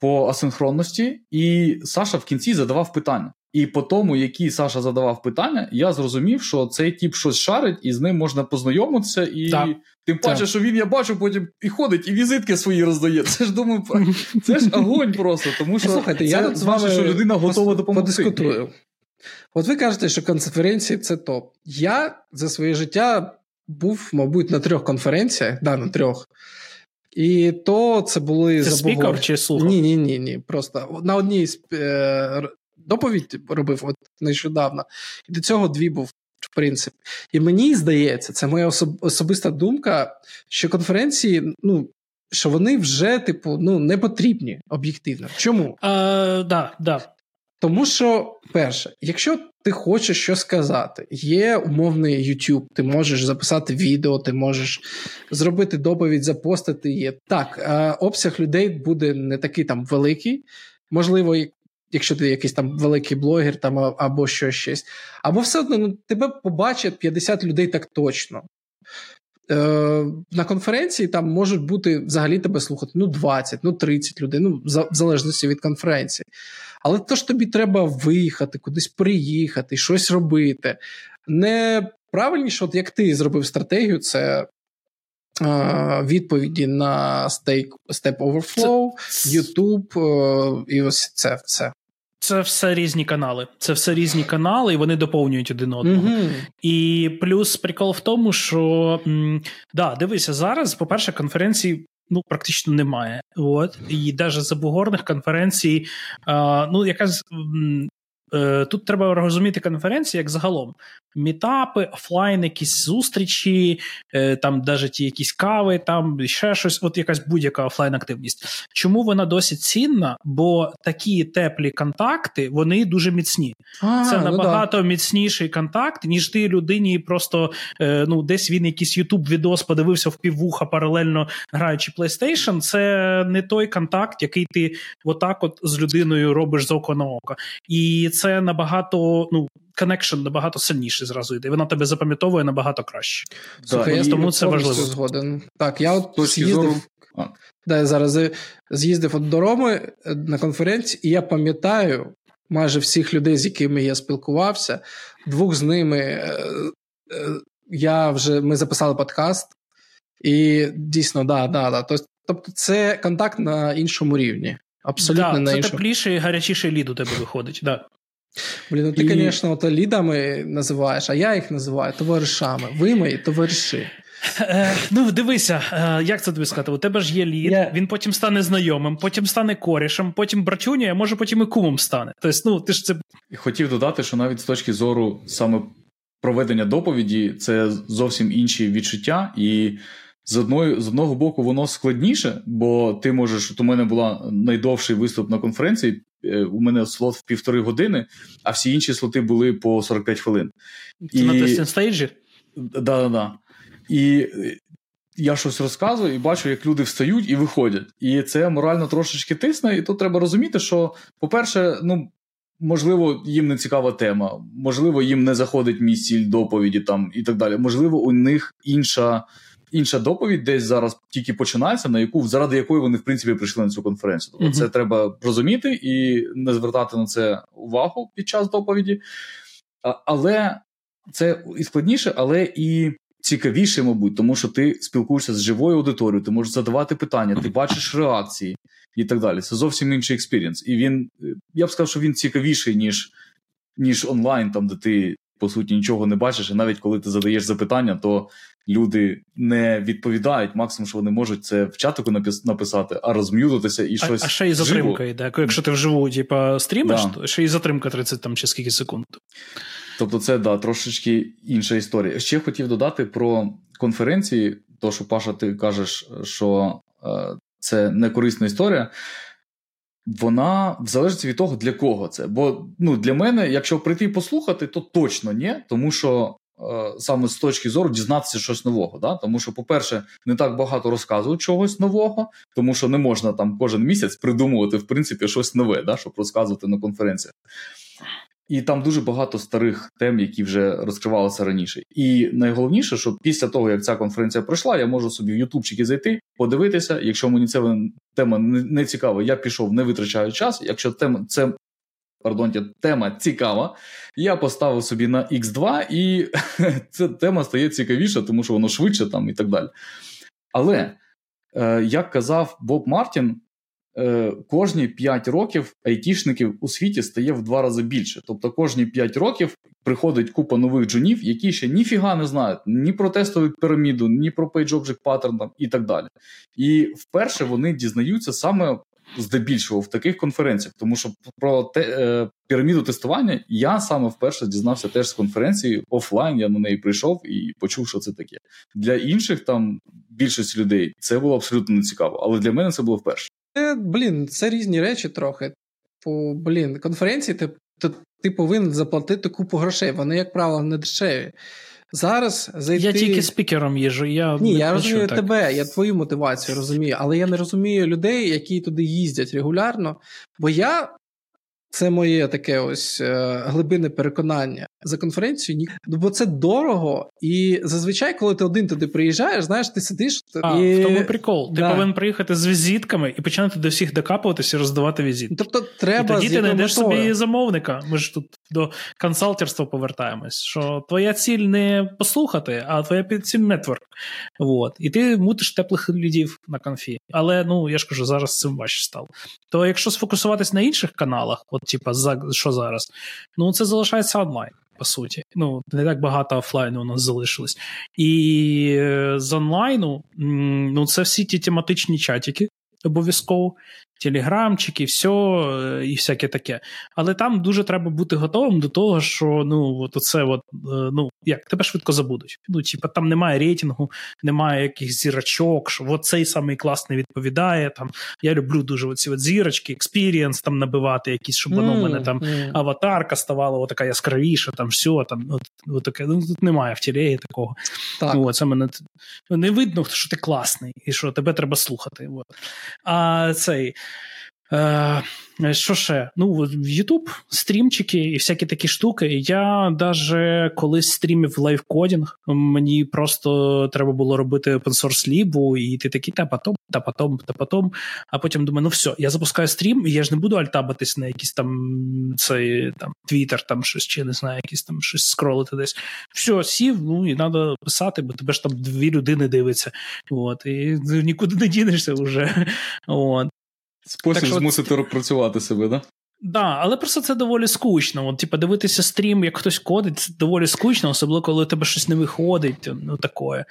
по асинхронності, і Саша в кінці задавав питання. І по тому, які Саша задавав питання, я зрозумів, що цей тіп щось шарить, і з ним можна познайомитися. І так. тим паче, так. що він, я бачу, потім і ходить, і візитки свої роздає. Це ж думаю, це ж огонь просто. Тому що Слухайте, це я з вами що людина готова допомогти. Подискутую. От ви кажете, що конференції це топ. Я за своє життя був, мабуть, на трьох конференціях, да, на трьох. І то це були Це забугор... спікер чи слухав? Ні, ні, ні, ні. Просто на одній з е, доповідь робив от нещодавно, і до цього дві був. В принципі, і мені здається, це моя особ- особиста думка, що конференції, ну що вони вже, типу, ну не потрібні об'єктивно. Чому? Е, да, да. Тому що, перше, якщо ти хочеш що сказати, є умовний YouTube, ти можеш записати відео, ти можеш зробити доповідь, запостити є. Так, обсяг людей буде не такий там великий. Можливо, якщо ти якийсь там великий блогер там або що щось. Або все одно ну, тебе побачать 50 людей так точно. Е, На конференції там можуть бути взагалі тебе слухати ну 20, ну 30 людей, ну в залежності від конференції. Але то ж тобі треба виїхати, кудись приїхати, щось робити. Не правильніше, от як ти зробив стратегію, це відповіді на Step Overflow, YouTube е, і ось це все. Це все різні канали. Це все різні канали, і вони доповнюють один одного. Mm-hmm. І плюс прикол в тому, що м, да, дивися, зараз, по-перше, конференції ну практично немає. От і навіть забугорних конференцій, а, ну якась. Е, Тут треба розуміти конференції як загалом мітапи, офлайн, якісь зустрічі, е, там навіть ті якісь кави, там ще щось, от якась будь-яка офлайн-активність. Чому вона досить цінна? Бо такі теплі контакти вони дуже міцні. А, Це ну набагато да. міцніший контакт, ніж ти людині просто е, ну, десь він якийсь youtube відос подивився в піввуха паралельно граючи PlayStation. Це не той контакт, який ти отак от з людиною робиш з око на око. І це набагато ну, connection набагато сильніше зразу йде. Вона тебе запам'ятовує набагато краще. Слухай, я тому це важливо. згоден. Так, я от з'їздив. Да, я зараз з'їздив от до Роми е, на конференції, і я пам'ятаю майже всіх людей, з якими я спілкувався. Двох з ними е, е, я вже ми записали подкаст, і дійсно, да, да, да. Тобто, це контакт на іншому рівні. Абсолютно да, на це іншому. Це тепліший і гарячіший лід у тебе виходить. Да. Блін, ну ти, звісно, і... лідами називаєш, а я їх називаю товаришами. Ви мої товариші. Е, Ну, дивися, е, як це тобі сказати? У тебе ж є лід, yeah. він потім стане знайомим, потім стане корішем, потім братюня, а може потім і кумом стане. Тобто, ну, ти ж це... Хотів додати, що навіть з точки зору саме проведення доповіді це зовсім інші відчуття, і з одної, з одного боку воно складніше, бо ти можеш. От у мене була найдовший виступ на конференції. Е, у мене слот в півтори години, а всі інші слоти були по 45 хвилин. Це і... на testing stage і? Да-да-да. І е, я щось розказую і бачу, як люди встають і виходять. І це морально трошечки тисне. І тут треба розуміти, що, по-перше, ну. Можливо, їм не цікава тема, можливо, їм не заходить мій стіль доповіді там і так далі. Можливо, у них інша інша доповідь десь зараз тільки починається, на яку заради якої вони в принципі прийшли на цю конференцію. Тобто mm-hmm. це треба розуміти і не звертати на це увагу під час доповіді. Але це і складніше, але і цікавіше, мабуть, тому що ти спілкуєшся з живою аудиторією, ти можеш задавати питання, ти бачиш реакції і так далі. Це зовсім інший experience. І він, я б сказав, що він цікавіший, ніж ніж онлайн, там де ти по суті нічого не бачиш, і навіть коли ти задаєш запитання, то люди не відповідають. Максимум, що вони можуть це в чатику написати, а розм'ютитися і щось. А, а ще й затримка йде. Якщо ти вживу, типа, стрімиш, да. то ще й затримка 30 там чи скільки секунд. Тобто, це да, трошечки інша історія. Ще хотів додати про конференції, то що Паша, ти кажеш, що е, це не корисна історія. Вона в залежності від того, для кого це. Бо ну, для мене, якщо прийти і послухати, то точно ні. Тому що саме з точки зору дізнатися щось нового. Да? Тому що, по-перше, не так багато розказують чогось нового, тому що не можна там кожен місяць придумувати в принципі щось нове, да? щоб розказувати на конференціях. І там дуже багато старих тем, які вже розкривалися раніше. І найголовніше, що після того, як ця конференція пройшла, я можу собі в ютубчики зайти, подивитися. Якщо мені ця тема не цікава, я пішов, не витрачаю час. Якщо тема це пардон, тема цікава, я поставив собі на X2, і ця тема стає цікавіша, тому що воно швидше там і так далі. Але, е, як казав Боб Мартін, е, кожні 5 років айтішників у світі стає в два рази більше. Тобто кожні 5 років приходить купа нових джунів, які ще ніфіга не знають ні про тестову піраміду, ні про Page Object Pattern і так далі. І вперше вони дізнаються саме здебільшого в таких конференціях, тому що про те, е, піраміду тестування я саме вперше дізнався теж з конференції офлайн. Я на неї прийшов і почув, що це таке. Для інших там більшості людей це було абсолютно не цікаво, але для мене це було вперше. Це, блін, це різні речі трохи. По блін, конференції ти, ти, ти повинен заплатити купу грошей. Вони, як правило, не дешеві. Зараз зайти... Я тільки спікером їжу. Я Ні, не я розумію так. тебе, я твою мотивацію розумію, але я не розумію людей, які туди їздять регулярно. Бо я це моє таке ось е, глибинне переконання за конференцію. Ні, ну, бо це дорого, і зазвичай, коли ти один туди приїжджаєш, знаєш, ти сидиш а, і... в тому прикол. Ти Да. повинен приїхати з візитками і починати до всіх докапуватися і роздавати візитки. Тобто треба і тоді ти знайдеш собі замовника. Ми ж тут до консалтерства повертаємось. Що твоя ціль не послухати, а твоя ціль нетворк. Вот. І ти мутиш теплих лідів на конфі. Але ну я ж кажу, зараз цим важче стало. То якщо сфокусуватись на інших каналах, от типа за що зараз, ну це залишається онлайн. По суті, ну не так багато офлайну у нас залишилось, і е, з онлайну ну це всі ті тематичні чатики, обов'язково, телеграмчики, все і всяке таке. Але там дуже треба бути готовим до того, що ну от оце, от, е, ну як тебе швидко забудуть. Ну, типа, там немає рейтингу, немає якихось зірочок, що от цей самий класний відповідає. Там я люблю дуже оці от зірочки, experience там набивати, якісь, щоб воно в мене там м. аватарка ставала така яскравіша, там все там от, от таке. Ну тут немає в телезі такого. Так. Ну, це мене не видно, що ти класний і що тебе треба слухати. От. А цей. Е, що ще? Ну, YouTube стрімчики і всякі такі штуки. Я даже колись стрімів live coding. Мені просто треба було робити open source лібу, і ти такий, та потом, та потом, та потом. А потім думаю, ну все, я запускаю стрім, і я ж не буду альт-табатись на якийсь там цей там Twitter, там щось чи не знаю, якісь там щось скролити десь. Все, сів, ну і треба писати, бо тебе ж там дві людини дивиться. От, і нікуди не дінешся вже. От. Спосіб Так змусити працювати себе, да? Да, але просто це доволі скучно. От, типа, дивитися стрім, як хтось кодить, це доволі скучно, особливо коли у тебе щось не виходить. Ну таке.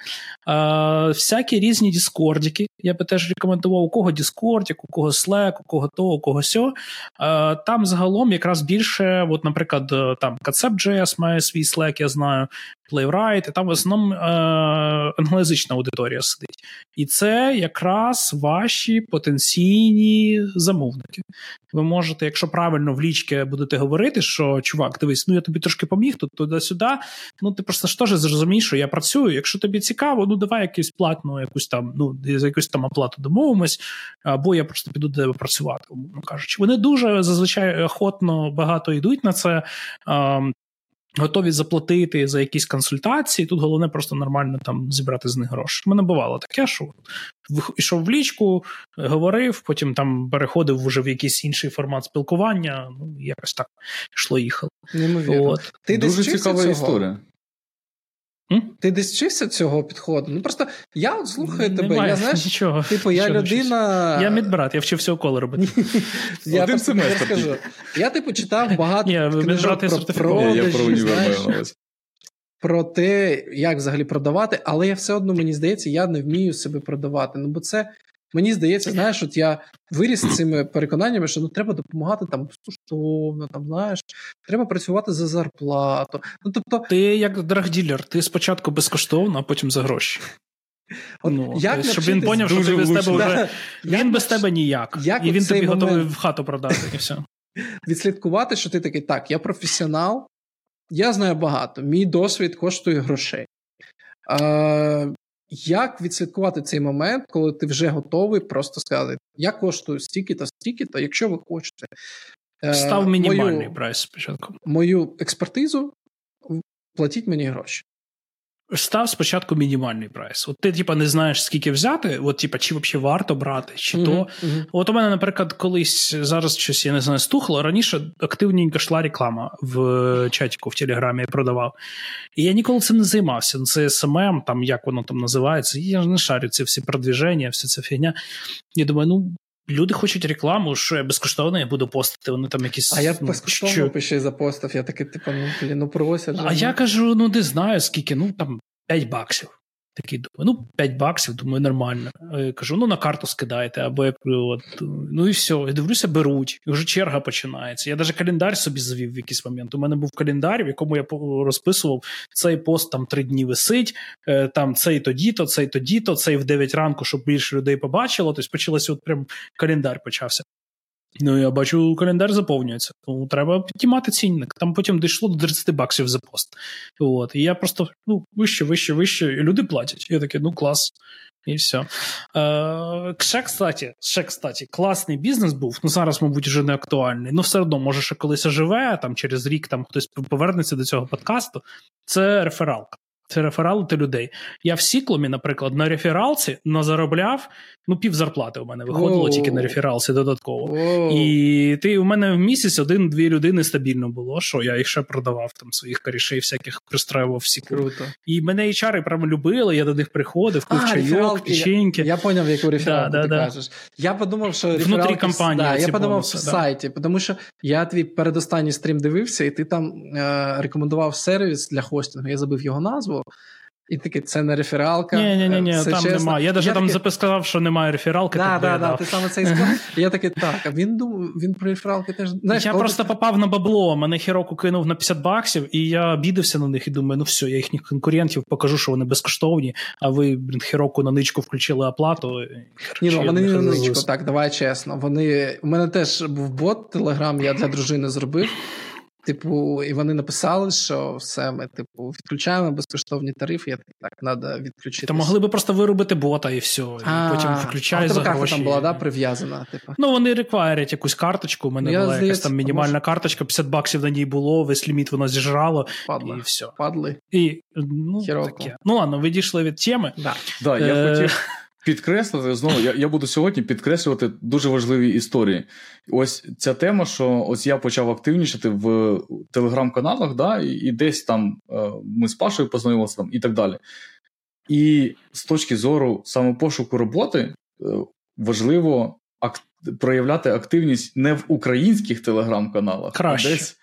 А, всякі різні діскордики. Я би теж рекомендував, у кого діскордік, у кого Slack, у кого то, у кого сьо. А, там загалом якраз більше, от, наприклад, там Concept.js має свій Slack, я знаю, Playwright, і там в основному е, англоязична аудиторія сидить. І це якраз ваші потенційні замовники. Ви можете, якщо правильно в лічки будете говорити, що чувак, дивись, ну я тобі трошки поміг тут туди-сюди. Ну ти просто ж теж зрозумієш, що я працюю. Якщо тобі цікаво, ну давай якусь платну, якусь там, ну за якусь там оплату домовимось, або я просто піду до тебе працювати, кажучи. Вони дуже зазвичай охотно багато йдуть на це. Готові заплатити за якісь консультації. Тут головне просто нормально там зібрати з них гроші. У мене бувало таке, що йшов в лічку, говорив, потім там переходив вже в якийсь інший формат спілкування. Ну, якось так йшло, їхало. Неймовірно. От. Ти Дуже цікава цього? історія. Ти десь вчився цього підходу? Ну просто я от слухаю тебе, Немає я знаєш, нічого. типу, я вчився. людина. Я медбрат, я вчився уколи робити. Я Один семестр розкажу. Я типу читав багато книжок про я продажі, про те, як взагалі продавати, але я все одно мені здається, я не вмію себе продавати. Ну бо це мені здається, знаєш, от я виріс з цими переконаннями, що ну треба допомагати там безкоштовно, там знаєш, треба працювати за зарплату. Ну тобто, Ти як драгділер, ти спочатку безкоштовно, а потім за гроші. от Ну, як щоб він поняв, що ти без тебе вже він Як без тебе ніяк. як і він тобі готовий в хату продати, і все. відслідкувати, що ти такий, так, я професіонал, Я знаю багато. Мій досвід коштує грошей. Е, Як відслідкувати цей момент, коли ти вже готовий просто сказати: я коштую стільки-то, стільки-то, якщо ви хочете. Е, Став мінімальний мою, прайс спочатку. Мою експертизу, платіть мені гроші. Став спочатку мінімальний прайс. От ти, типа, не знаєш, скільки взяти, от, типа, чи взагалі варто брати, чи mm-hmm, то. Mm-hmm. От у мене, наприклад, колись зараз щось, я не знаю, стухло. Раніше активненько йшла реклама в чатіку в Телеграмі я продавав. І я ніколи цим не займався. Це СММ, там, як воно там називається. я ж не шарю ці всі продвіження, вся ця фігня. Я думаю, ну. Люди хочуть рекламу, що я безкоштовно я буду постити. Вони там якісь. А я ну, безкоштовно що... пише запостив. Я такий, типу, ну блін, ну просять. А я кажу: ну не знаю скільки, ну там 5 баксів. Такий думаю, ну 5 баксів, думаю, нормально. Я кажу, ну на карту скидайте, або як от, ну і все. Я дивлюся, беруть, і вже черга починається. Я навіть календар собі завів в якийсь момент. У мене був календар, в якому я розписував цей пост там три дні висить, е, там цей тоді-то, цей тоді-то, цей в 9 ранку, щоб більше людей побачило. Тобто почалося от прям календар почався. Ну, я бачу, календар заповнюється. Тому треба піднімати цінник. Там потім дійшло до 30 баксів за пост. От. І я просто ну, вище, вище, вище, і люди платять. Я такий, ну клас. І все. Е, ще, кстати, ще, кстати, класний бізнес був. Ну, зараз, мабуть, вже не актуальний. Ну, все одно, може, ще колись оживе, там через рік там хтось повернеться до цього подкасту. Це рефералка. Це рефералити людей. Я в Сіклумі, наприклад, на рефералці назаробляв ну, пів зарплати у мене виходило oh. тільки на рефералці додатково. Oh. І ти у мене в місяць один-дві людини стабільно було, що я їх ще продавав там своїх корішей, всяких пристроював в Сіклу. Круто. І мене HR прямо любили, я до них приходив, пив чайок, печеньки. Я, я поняв, яку рефералку да, ти да, кажеш. Я подумав, що Внутрі компанії. Да, я подумав бонуси, в сайті, тому що я твій передостанній стрім дивився, і ти там е- рекомендував сервіс для хостингу. Я забив його назву назву. І таке, це не рефералка. Ні, ні, ні, ні там чесно. немає. Я навіть там таки... сказав, що немає рефералки. Да, да, да, ти саме це і сказав. Я такий, так, а він думав, він про рефералки теж. Знаєш, Я просто попав на бабло, мене Хіроку кинув на 50 баксів, і я обідався на них і думаю, ну все, я їхніх конкурентів покажу, що вони безкоштовні, а ви, блін, Хіроку на ничку включили оплату. Ні, ну вони не на ничку, так, давай чесно. Вони... У мене теж був бот Телеграм, я для дружини зробив. Типу, і вони написали, що все, ми типу відключаємо безкоштовні тарифи. Я так, треба відключити. То могли би просто виробити бота і все. І а, потім включають за гроші. там була да, прив'язана. Типу. Ну, вони реквайрять якусь карточку. У мене Я, була здається, якась там мінімальна може... карточка, 50 баксів на ній було, весь ліміт воно зіжрало. Падли. І все. Падли. І, ну, таке. ну ладно, ви дійшли від теми. Да. Да, я е... хотів підкреслити знову. Я я буду сьогодні підкреслювати дуже важливі історії. Ось ця тема, що ось я почав активнічати в телеграм-каналах, да, і, і десь там е, ми з Пашою познайомилися там і так далі. І з точки зору саме пошуку роботи е, важливо ак- проявляти активність не в українських телеграм-каналах, Краще. а десь.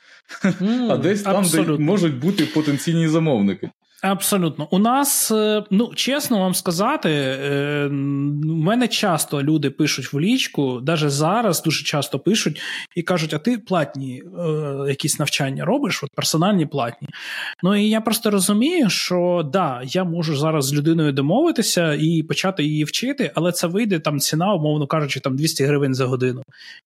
Mm, а десь там, де можуть бути потенційні замовники. Абсолютно, у нас, е, ну чесно вам сказати, е, у мене часто люди пишуть в лічку, навіть зараз дуже часто пишуть і кажуть: а ти платні е, якісь навчання робиш, от персональні платні. Ну і я просто розумію, що да, я можу зараз з людиною домовитися і почати її вчити, але це вийде там ціна, умовно кажучи, там 200 гривень за годину.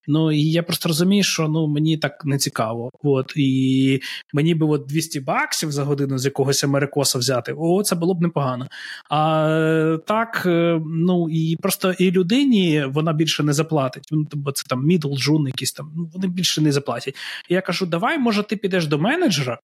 Ну і я просто розумію, що ну мені так не цікаво. От і мені би от 200 баксів за годину з якогось америкоса Роса взяти, о, це було б непогано. А так, е, ну і просто і людині вона більше не заплатить. Ну, бо це там мідл, джун, якісь там, ну вони більше не заплатять. І я кажу: давай, може, ти підеш до менеджера.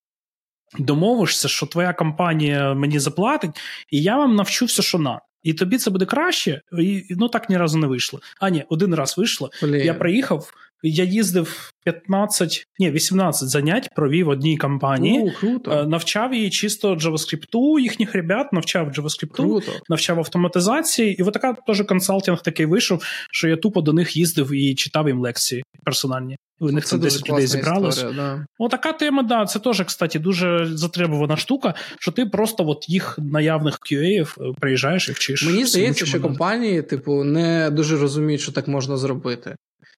Домовишся, що твоя компанія мені заплатить, і я вам навчу все, що на. І тобі це буде краще, і ну так ні разу не вийшло. А ні, один раз вийшло. Блін. Я приїхав, я їздив 15, ні, 18 занять провів одній компанії, О, круто. Е, навчав її чисто JavaScript, їхніх ребят, навчав JavaScript, круто. навчав автоматизації. І от така теж консалтинг такий вийшов, що я тупо до них їздив і читав їм лекції персональні. У них там 10 людей зібралось. Да. Отака тема, да, це теж, кстати, дуже затребувана штука, що ти просто от їх наявних QA е, приїжджаєш і вчиш. Мені здається, що компанії, типу, не дуже розуміють, що так можна зробити.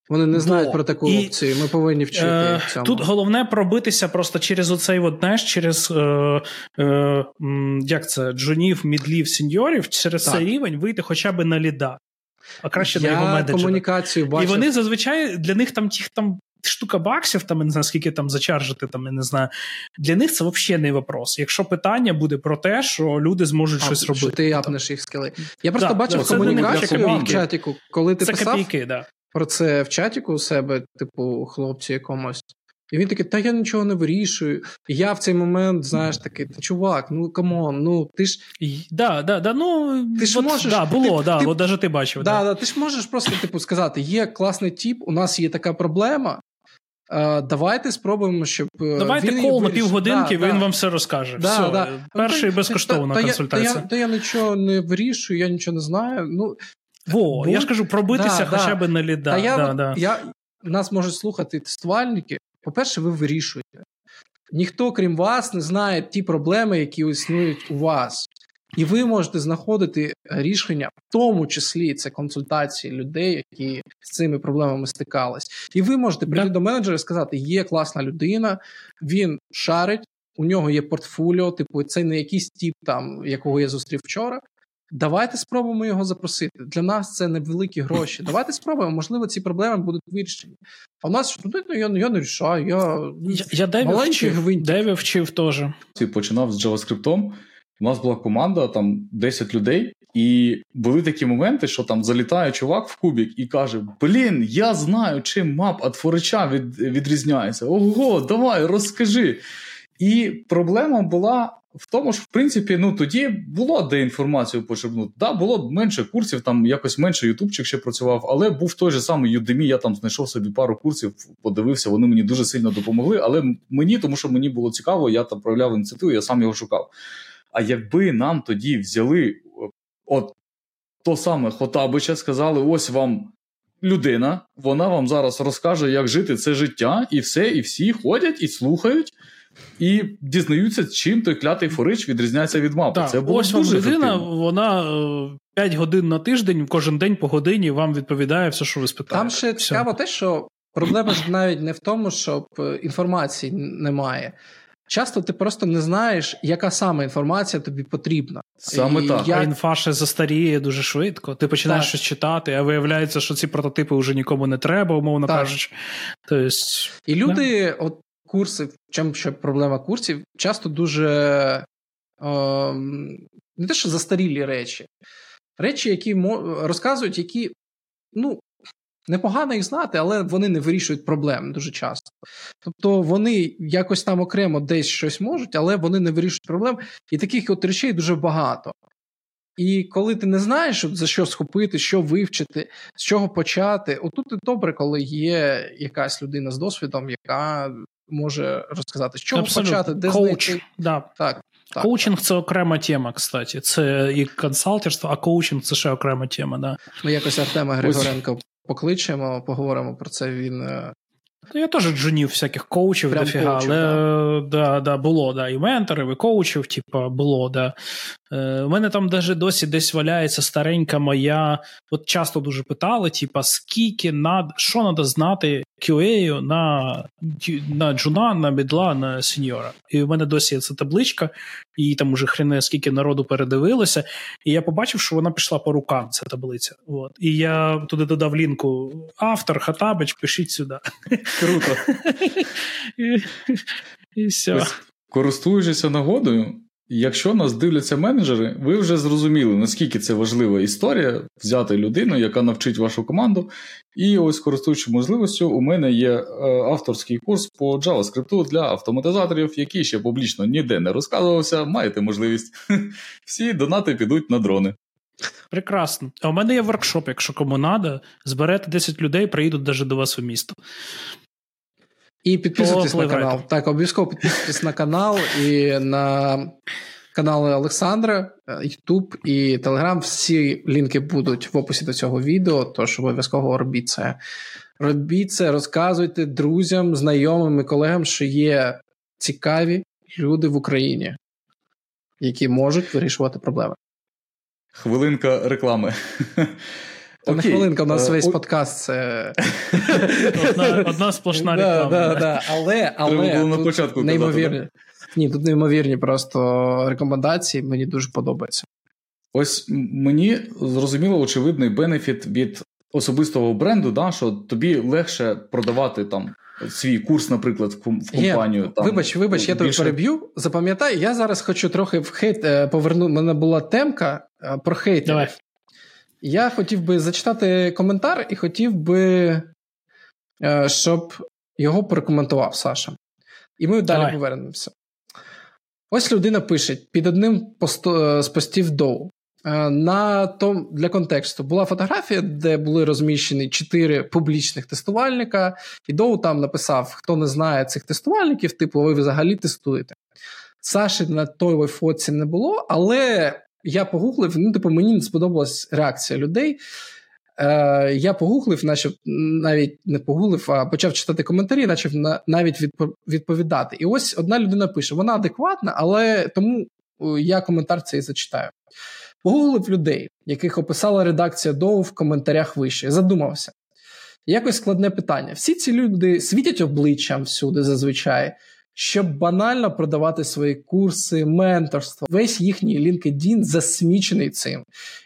Вони не знають Бо. про таку і, опцію. Ми повинні вчити. Е, цьому. Тут головне пробитися просто через оцей от, знаєш, через е, е, як це, джунів, мідлів, сеньорів, через так. цей рівень вийти хоча б на ліда. А краще Я на його менеджера. комунікацію бачив. І вони зазвичай для них там тих там штука баксів, там я не знаю, скільки там зачаржити, там я не знаю. Для них це взагалі не вопрос. Якщо питання буде про те, що люди зможуть а, щось робити. Ти апнеш їх скили. Я просто да, бачив комунікацію в чатіку, коли ти це писав копійки, да. Про це в чатіку у себе, типу, хлопці якомусь. І він такий, та я нічого не вирішую. І я в цей момент, знаєш, такий, та чувак, ну come on, ну ти ж. Да, да, да, ну, ти ж от, можеш, да, було, ти, да, ти, от навіть ти бачив. Да, да. Ти ж можеш просто типу, сказати: є класний тіп, у нас є така проблема. Давайте спробуємо, щоб. Давайте він кол на півгодинки, да, він да. вам все розкаже. Да, все. да. Перша і безкоштовна та, консультація. Та, та, та я нічого не вирішую, я нічого не знаю. Ну, Во, Будь... я ж кажу, пробитися да, хоча да. б на ліда. Та я, да, да. я, Нас можуть слухати тестувальники. По-перше, ви вирішуєте. Ніхто, крім вас, не знає ті проблеми, які існують у вас. І ви можете знаходити рішення, в тому числі це консультації людей, які з цими проблемами стикались. І ви можете прийти да. до менеджера і сказати: є класна людина, він шарить, у нього є портфоліо, типу, це не якийсь тип, там, якого я зустрів вчора. Давайте спробуємо його запросити. Для нас це невеликі гроші. Давайте спробуємо, можливо, ці проблеми будуть вирішені. А у нас що ну, я, я не рішаю. Я я, я Деві вчив, Деві вчив теж. Починав з JavaScript. У нас була команда, там 10 людей, і були такі моменти, що там залітає чувак в кубік і каже: Блін, я знаю, чим мап від форича від, відрізняється. Ого, давай, розкажи. І проблема була в тому, що в принципі ну тоді було де інформацію почерпнути. Да, було менше курсів, там якось менше ютубчик ще працював, але був той же самий Udemy, я там знайшов собі пару курсів, подивився, вони мені дуже сильно допомогли. Але мені, тому що мені було цікаво, я там проявляв ініціативу, я сам його шукав. А якби нам тоді взяли от то саме Хотабича, сказали: ось вам. Людина, вона вам зараз розкаже, як жити це життя, і все, і всі ходять і слухають, і дізнаються, чим той клятий форич відрізняється від мапи. Так, це було ось дуже людина, ефективно. вона 5 годин на тиждень, кожен день по годині вам відповідає все, що ви спитаєте. Там ще все. цікаво те, що проблема ж навіть не в тому, щоб інформації немає. Часто ти просто не знаєш, яка саме інформація тобі потрібна. Саме і так. Я... А інфа ще застаріє дуже швидко. Ти починаєш так. щось читати, а виявляється, що ці прототипи вже нікому не треба, умовно так. кажучи. Тобто, і люди, да. от курси, в чому ще проблема курсів, часто дуже е, не те, що застарілі речі, речі, які розказують, які, ну. Непогано їх знати, але вони не вирішують проблем дуже часто. Тобто вони якось там окремо десь щось можуть, але вони не вирішують проблем. І таких от речей дуже багато. І коли ти не знаєш, за що схопити, що вивчити, з чого почати, отут і добре, коли є якась людина з досвідом, яка може розказати, з чого Абсолютно. почати, де Коуч, знайти. Да. Так, так. Коучинг це окрема тема, кстати. Це і консалтерство, а коучинг це ще окрема тема. Да. Ми якось Артема Григоренко покличемо, поговоримо про це. Він. Я теж джунів всяких коучів дофіга, але да. Да, да, було, да, і менторів, і коучів, типу, було, да. Е, У мене там даже досі десь валяється старенька моя. От часто дуже питали: типа, скільки над що треба знати QA на на джуна, на мідла, на сеньора. І в мене досі є ця табличка, і там уже хрене скільки народу передивилося. І я побачив, що вона пішла по рукам, ця таблиця. От. І я туди додав лінку: автор, Хатабич, пишіть сюди. Круто. і, і все. Користуючися нагодою, якщо нас дивляться менеджери, ви вже зрозуміли, наскільки це важлива історія взяти людину, яка навчить вашу команду. І ось, користуючись можливістю, у мене є авторський курс по JavaScript для автоматизаторів, який ще публічно ніде не розказувався. Маєте можливість. Всі донати підуть на дрони. Прекрасно. А у мене є воркшоп, якщо кому треба, зберете 10 людей, приїдуть навіть до вас у місто. І підписуйтесь на канал. Так, обов'язково підписуйтесь на канал і на канали Олександра, YouTube і Telegram. Всі лінки будуть в описі до цього відео, тож обов'язково робіть це. Робіть це, розказуйте друзям, знайомим і колегам, що є цікаві люди в Україні, які можуть вирішувати проблеми. Хвилинка реклами. Та не хвилинка, у нас весь подкаст це одна, одна сплошна реклама. Да, да, да. Але, але було на початку неймовірні. Казати, Ні, тут неймовірні просто рекомендації, мені дуже подобається. Ось мені зрозуміло очевидний бенефіт від особистого бренду, да, що тобі легше продавати там свій курс, наприклад, в компанію. Є. Там, Вибач, вибач, я більше... тебе переб'ю. Запам'ятай, я зараз хочу трохи в хейт е, повернути. У мене була темка е, про хейтерів. Давай. Я хотів би зачитати коментар і хотів би, е, щоб його прокоментував Саша. І ми далі Давай. повернемося. Ось людина пише під одним з постів Доу. Е, на том, Для контексту була фотографія, де були розміщені чотири публічних тестувальника, і Доу там написав: хто не знає цих тестувальників, типу, ви взагалі тестуєте. Саші на той фоці не було, але я погуглив, ну, типу, мені не сподобалась реакція людей. Е, Я погуглив, наче навіть не погуглив, а почав читати коментарі, почав навіть відповідати. І ось одна людина пише: вона адекватна, але тому я коментар цей зачитаю. Погуглив людей, яких описала редакція Доу в коментарях вище. Задумався. Якось складне питання. Всі ці люди світять обличчям всюди зазвичай, щоб банально продавати свої курси, менторство. Весь їхній LinkedIn засмічений цим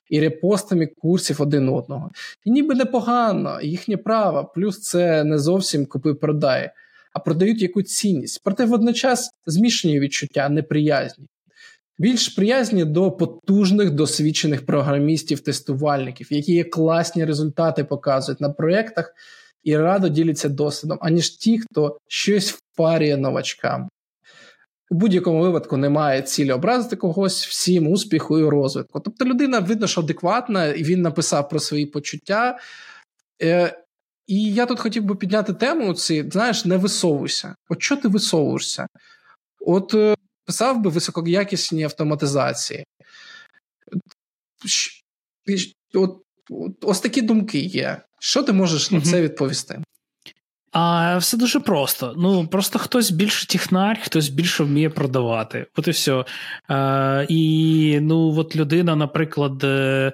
і репостами курсів один одного. І ніби непогано, їхнє право, плюс це не зовсім купи-продай, а продають яку цінність. Проте водночас змішані відчуття неприязні більш приязні до потужних досвідчених програмістів-тестувальників, які є класні результати показують на проєктах і радо діляться досвідом, аніж ті, хто щось впарює новачкам. У будь-якому випадку немає цілі образити когось всім успіху і розвитку. Тобто людина видно, що адекватна, і він написав про свої почуття. Е, І я тут хотів би підняти тему: ці, знаєш, не висовуйся. От що ти висовуєшся? От е, писав би високоякісні автоматизації. От, от, Ось такі думки є. Що ти можеш на це відповісти? А все дуже просто. Ну просто хтось більше технар, хтось більше вміє продавати. От і все. А, І ну, от людина, наприклад, е,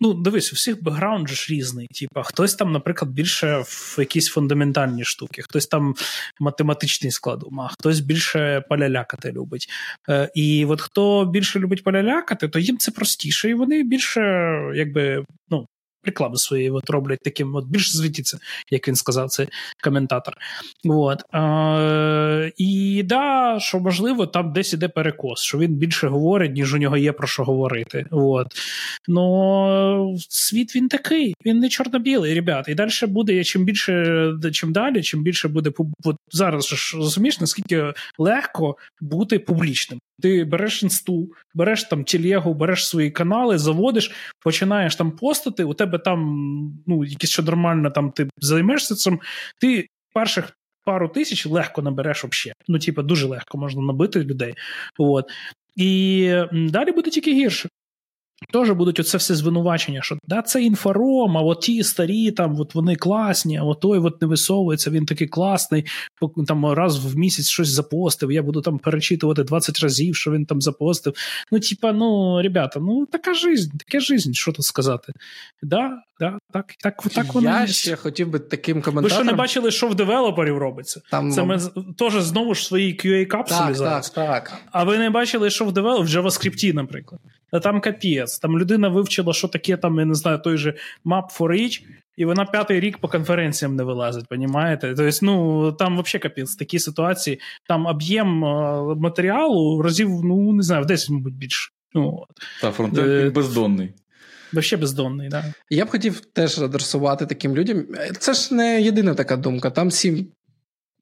ну дивись, у всіх бекграунд ж різний. Типа, хтось там, наприклад, більше в якісь фундаментальні штуки, хтось там математичний склад ума, хтось більше полялякати любить. Е, І от хто більше любить полялякати, то їм це простіше, і вони більше, якби, ну реклами своєї от роблять таким, от більш звітіться, як він сказав, це коментатор. От. Е, І да, що можливо, там десь іде перекос, що він більше говорить, ніж у нього є про що говорити. От. Ну, світ він такий, він не чорно-білий, ребят. І далі буде, чим більше, чим далі, чим більше буде от зараз ж розумієш, наскільки легко бути публічним. Ти береш інсту, береш там тілегу, береш свої канали, заводиш, починаєш там постати, у тебе там ну, якісь що нормально, там ти займешся цим, ти перших пару тисяч легко набереш взагалі. Ну, типу, дуже легко можна набити людей. От. І далі буде тільки гірше. Теж будуть оце все звинувачення, що да, це інфором, а от ті старі, там от вони класні, а от той от не висовується, він такий класний, там раз в місяць щось запостив, я буду там перечитувати 20 разів, що він там запостив. Ну, типа, ну, ребята, ну така жизнь, таке жизнь, що тут сказати. Да, да, Так так, так воно Я ще хотів би таким коментарем. Ви що не бачили, що в девелоперів робиться? Там... Це ми теж знову ж свої QA-капсулі зараз. Так, так. А ви не бачили, що в девелоперів, в JavaScript, наприклад. Та там капець. Там людина вивчила, що таке, там, я не знаю, той же Map for Each, і вона п'ятий рік по конференціям не вилазить, понімаєте? Тобто, ну, там взагалі капець, такі ситуації. Там об'єм матеріалу разів, ну, не знаю, в 10, мабуть, більше. Ну, Та фронтенд е... бездонний. Вообще бездонний, да. Я б хотів теж адресувати таким людям. Це ж не єдина така думка. Там сім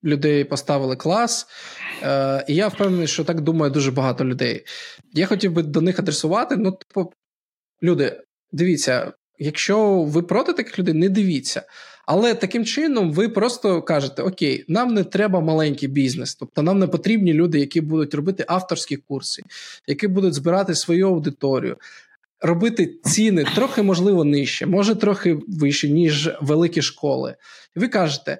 людей поставили клас, е, і я впевнений, що так думає дуже багато людей. Я хотів би до них адресувати. Ну, типу, люди, дивіться, якщо ви проти таких людей, не дивіться. Але таким чином ви просто кажете: Окей, нам не треба маленький бізнес, тобто нам не потрібні люди, які будуть робити авторські курси, які будуть збирати свою аудиторію. Робити ціни трохи, можливо, нижче, може трохи вище, ніж великі школи. Ви кажете: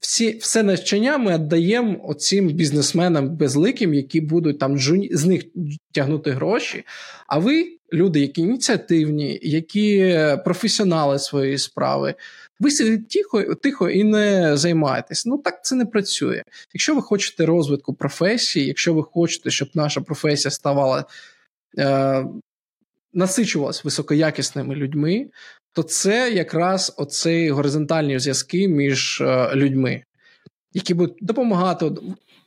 всі, все навчання ми віддаємо оцим бізнесменам безликим, які будуть там з них тягнути гроші. А ви, люди, які ініціативні, які професіонали своєї справи, ви сидите тихо, тихо і не займаєтесь. Ну так це не працює. Якщо ви хочете розвитку професії, якщо ви хочете, щоб наша професія ставала. Е, насичувалась високоякісними людьми, то це якраз оцей горизонтальні зв'язки між е, людьми, які будуть допомагати.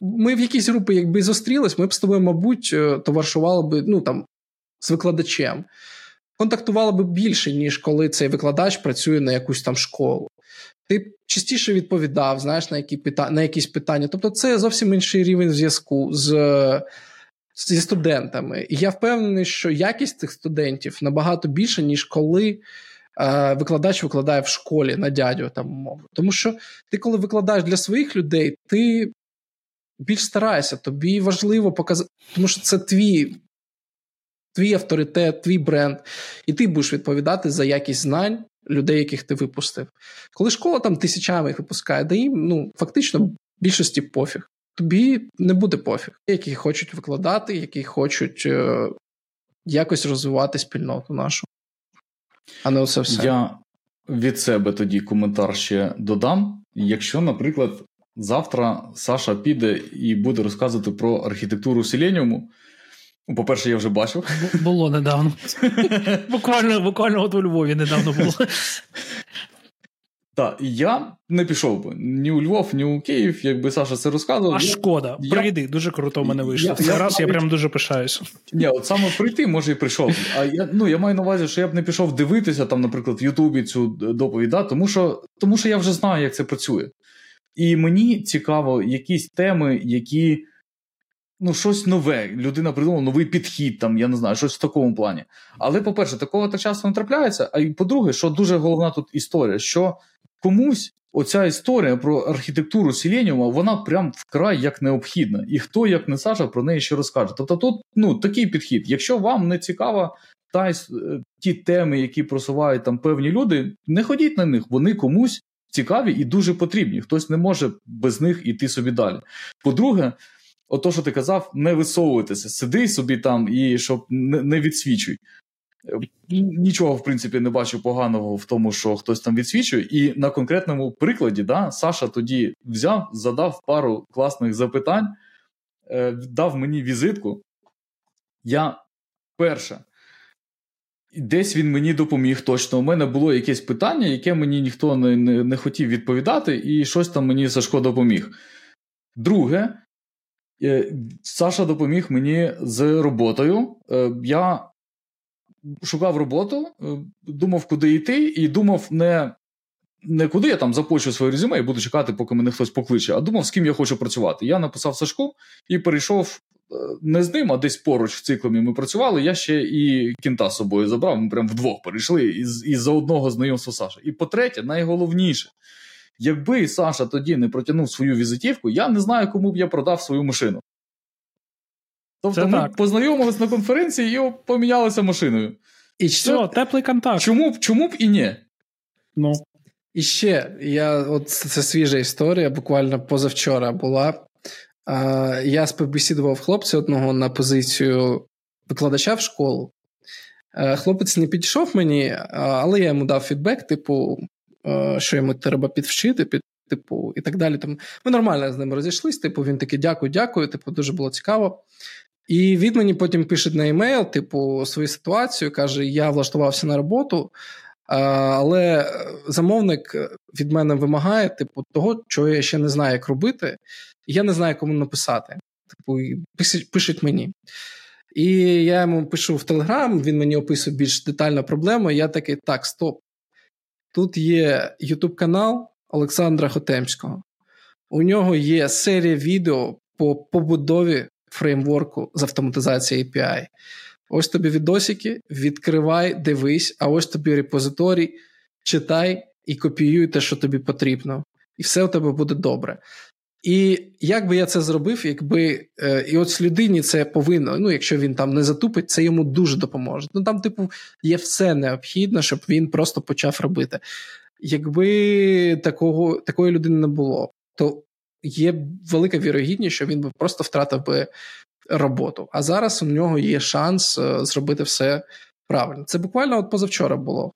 Ми в якійсь групі, якби зустрілись, ми б з тобою, мабуть, е, товаришували б ну, там, з викладачем. Контактували б більше, ніж коли цей викладач працює на якусь там школу. Ти частіше відповідав, знаєш, на які пита... на якісь питання. Тобто, це зовсім інший рівень зв'язку з зі студентами. І я впевнений, що якість цих студентів набагато більша, ніж коли викладач викладає в школі на дядю там мову. Тому що ти, коли викладаєш для своїх людей, ти більш стараєшся, тобі важливо показати, тому що це твій. Твій авторитет, твій бренд, і ти будеш відповідати за якість знань людей, яких ти випустив. Коли школа там тисячами їх випускає, да їм ну, фактично більшості пофіг тобі не буде пофіг, які хочуть викладати, які хочуть е, якось розвивати спільноту нашу. А не оце все. Я від себе тоді коментар ще додам. Якщо, наприклад, завтра Саша піде і буде розказувати про архітектуру Селеніуму, ну, по-перше, я вже бачив. Було недавно. Буквально буквально от у Львові недавно було. Так, я не пішов би ні у Львов, ні у Київ, якби Саша це розказував. А шкода, я... прийди, дуже круто в мене вийшло. Я, я, раз я прям дуже пишаюся. Ні, от саме прийти, може, і прийшов. А я ну, я маю на увазі, що я б не пішов дивитися, там, наприклад, в Ютубі цю доповідь, да, тому що тому що я вже знаю, як це працює. І мені цікаво, якісь теми, які. Ну, щось нове. Людина придумала новий підхід, там, я не знаю, щось в такому плані. Але, по-перше, такого так часто не трапляється. А по-друге, що дуже головна тут історія, що комусь оця історія про архітектуру Селеніума, вона прям вкрай як необхідна. І хто, як не Саша, про неї ще розкаже. Тобто, тут ну, такий підхід. Якщо вам не цікава та, е, ті теми, які просувають там певні люди, не ходіть на них, вони комусь цікаві і дуже потрібні. Хтось не може без них іти собі далі. По-друге, ото, що ти казав, не висовуватися, сиди собі там і щоб не, не відсвічуй. Нічого, в принципі, не бачу поганого в тому, що хтось там відсвічує. І на конкретному прикладі, да, Саша тоді взяв, задав пару класних запитань, е, дав мені візитку. Я перше, десь він мені допоміг точно. У мене було якесь питання, яке мені ніхто не, не, не хотів відповідати, і щось там мені Сашко допоміг. Друге, е, Саша допоміг мені з роботою. Е, я шукав роботу, е, думав, куди йти, і думав не не куди я там започу своє резюме і буду чекати, поки мене хтось покличе, а думав, з ким я хочу працювати. Я написав Сашку і перейшов е, не з ним, а десь поруч в циклумі ми працювали. Я ще і кінта з собою забрав. Ми прям вдвох перейшли із із за одного знайомства Саша. І по-третє, найголовніше. Якби Саша тоді не протягнув свою візитівку, я не знаю, кому б я продав свою машину. Тобто Це ми так. познайомились на конференції і помінялися машиною. І Все, теплий контакт. Чому б чому б і ні? Ну. І ще я, от це свіжа історія, буквально позавчора була. А, Я співбесідував хлопця одного на позицію викладача в школу. А, хлопець не підійшов мені, але я йому дав фідбек, типу, що йому треба підвчити, під, типу, і так далі. Тому Ми нормально з ним розійшлись. Типу, він такий дякую, дякую. Типу, дуже було цікаво. І він мені потім пише на емейл, типу, свою ситуацію, каже: Я влаштувався на роботу, але замовник від мене вимагає, типу, того, чого я ще не знаю, як робити, і я не знаю, кому написати. Типу, пишуть мені. І я йому пишу в Телеграм, він мені описує більш детально проблему. Я такий: так, стоп. Тут є YouTube канал Олександра Хотемського. У нього є серія відео по побудові фреймворку з автоматизації API. Ось тобі відосики, відкривай, дивись, а ось тобі репозиторій, читай і копіюй те, що тобі потрібно. І все у тебе буде добре. І як би я це зробив, якби е, і от людині це повинно, ну якщо він там не затупить, це йому дуже допоможе. Ну там, типу, є все необхідне, щоб він просто почав робити. Якби такого, такої людини не було, то є велика вірогідність, що він би просто втратив би роботу. А зараз у нього є шанс е, зробити все правильно. Це буквально от позавчора було.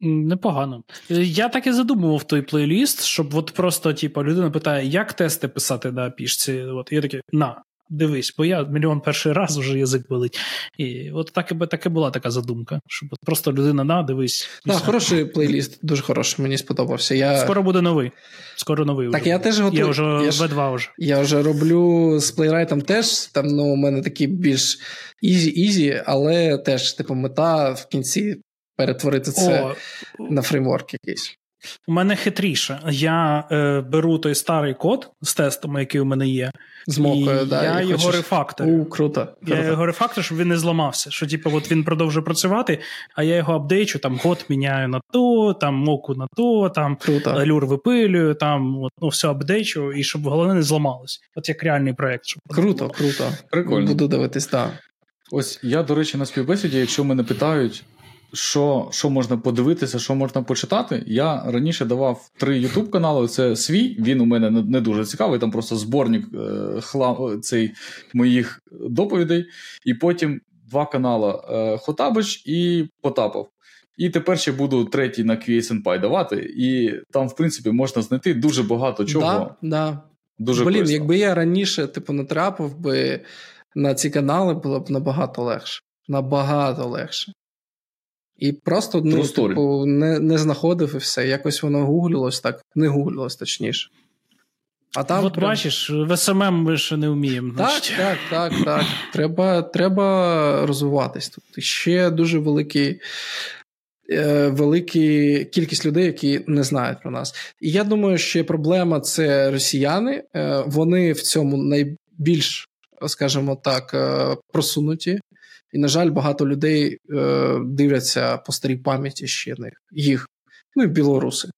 Непогано. Я так і задумував той плейліст, щоб от просто, типу, людина питає, як тести писати на пішці. От я такий, на, дивись, бо я мільйон перший раз вже язик болить. І от так і так і була така задумка, щоб просто людина на, дивись. Так, хороший плейліст, дуже хороший, мені сподобався. Я... Скоро буде новий. Скоро новий. Так вже я теж готую. Я вже я В2 вже. Я вже роблю з Playwright ом теж. Там ну, у мене такі більш easy-easy, але теж, типу, мета в кінці перетворити це О, на фреймворк якийсь. У мене хитріше. Я е, беру той старий код з тестами, який у мене є. З мокою, і да, я і його хочеш... рефакторю. У, круто. Я круто. його рефакторю, щоб він не зламався. Що, типу, от він продовжує працювати, а я його апдейчу, там год міняю на то, там моку на то, там Круто. алюр випилюю, там от, ну, все апдейчу, і щоб головне не зламалось. От як реальний проєкт. Щоб Круто, круто. Прикольно. Буду дивитись, так. Ось я, до речі, на співбесіді, якщо мене питають, що що можна подивитися, що можна почитати, я раніше давав три youtube канали. Це свій, він у мене не дуже цікавий, там просто зборник е, хлам, цей моїх доповідей. І потім два канали е, Хотабич і Потапов. І тепер ще буду третій на QSNPy давати. І там, в принципі, можна знайти дуже багато чого. Да, да. Дуже Блін, корисно. якби я раніше типу, натрапив би на ці канали, було б набагато легше. Набагато легше. І просто ну, типу, не, не знаходив і все. Якось воно гуглилось так, не гуглилось точніше. А там От прям- бачиш, в СММ ми ще не вміємо. Так, значить. так, так, так. Треба, треба розвиватись тут. Ще дуже великий. е, Велика кількість людей, які не знають про нас. І я думаю, що проблема це росіяни. Е, Вони в цьому найбільш, скажімо так, е, просунуті. І, на жаль, багато людей е, дивляться по старій пам'яті ще них, їх. Ну і білоруси.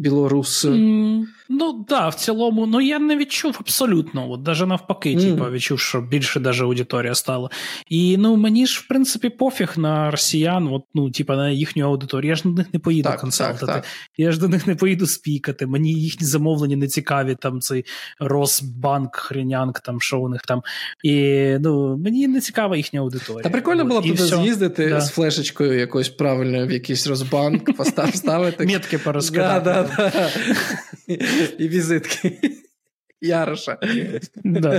Білоруси. М, Ну так, да, в цілому, ну я не відчув абсолютно. От даже навпаки, Мгм. типа, відчув, що більше даже аудиторія стала. І ну мені ж, в принципі, пофіг на росіян, от, ну, типа, на їхню аудиторію. Я ж до них не поїду Так, консалтити. так, так. Я ж до них не поїду спікати. Мені їхні замовлення не цікаві, там цей Росбанк, Хренянк, там що у них там. І ну, мені не цікава їхня аудиторія. Та прикольно От, було б туди всьо. з'їздити Да. з флешечкою якоюсь правильною в якийсь розбанк, постав ставити. Метки да. І візитки. Яроша.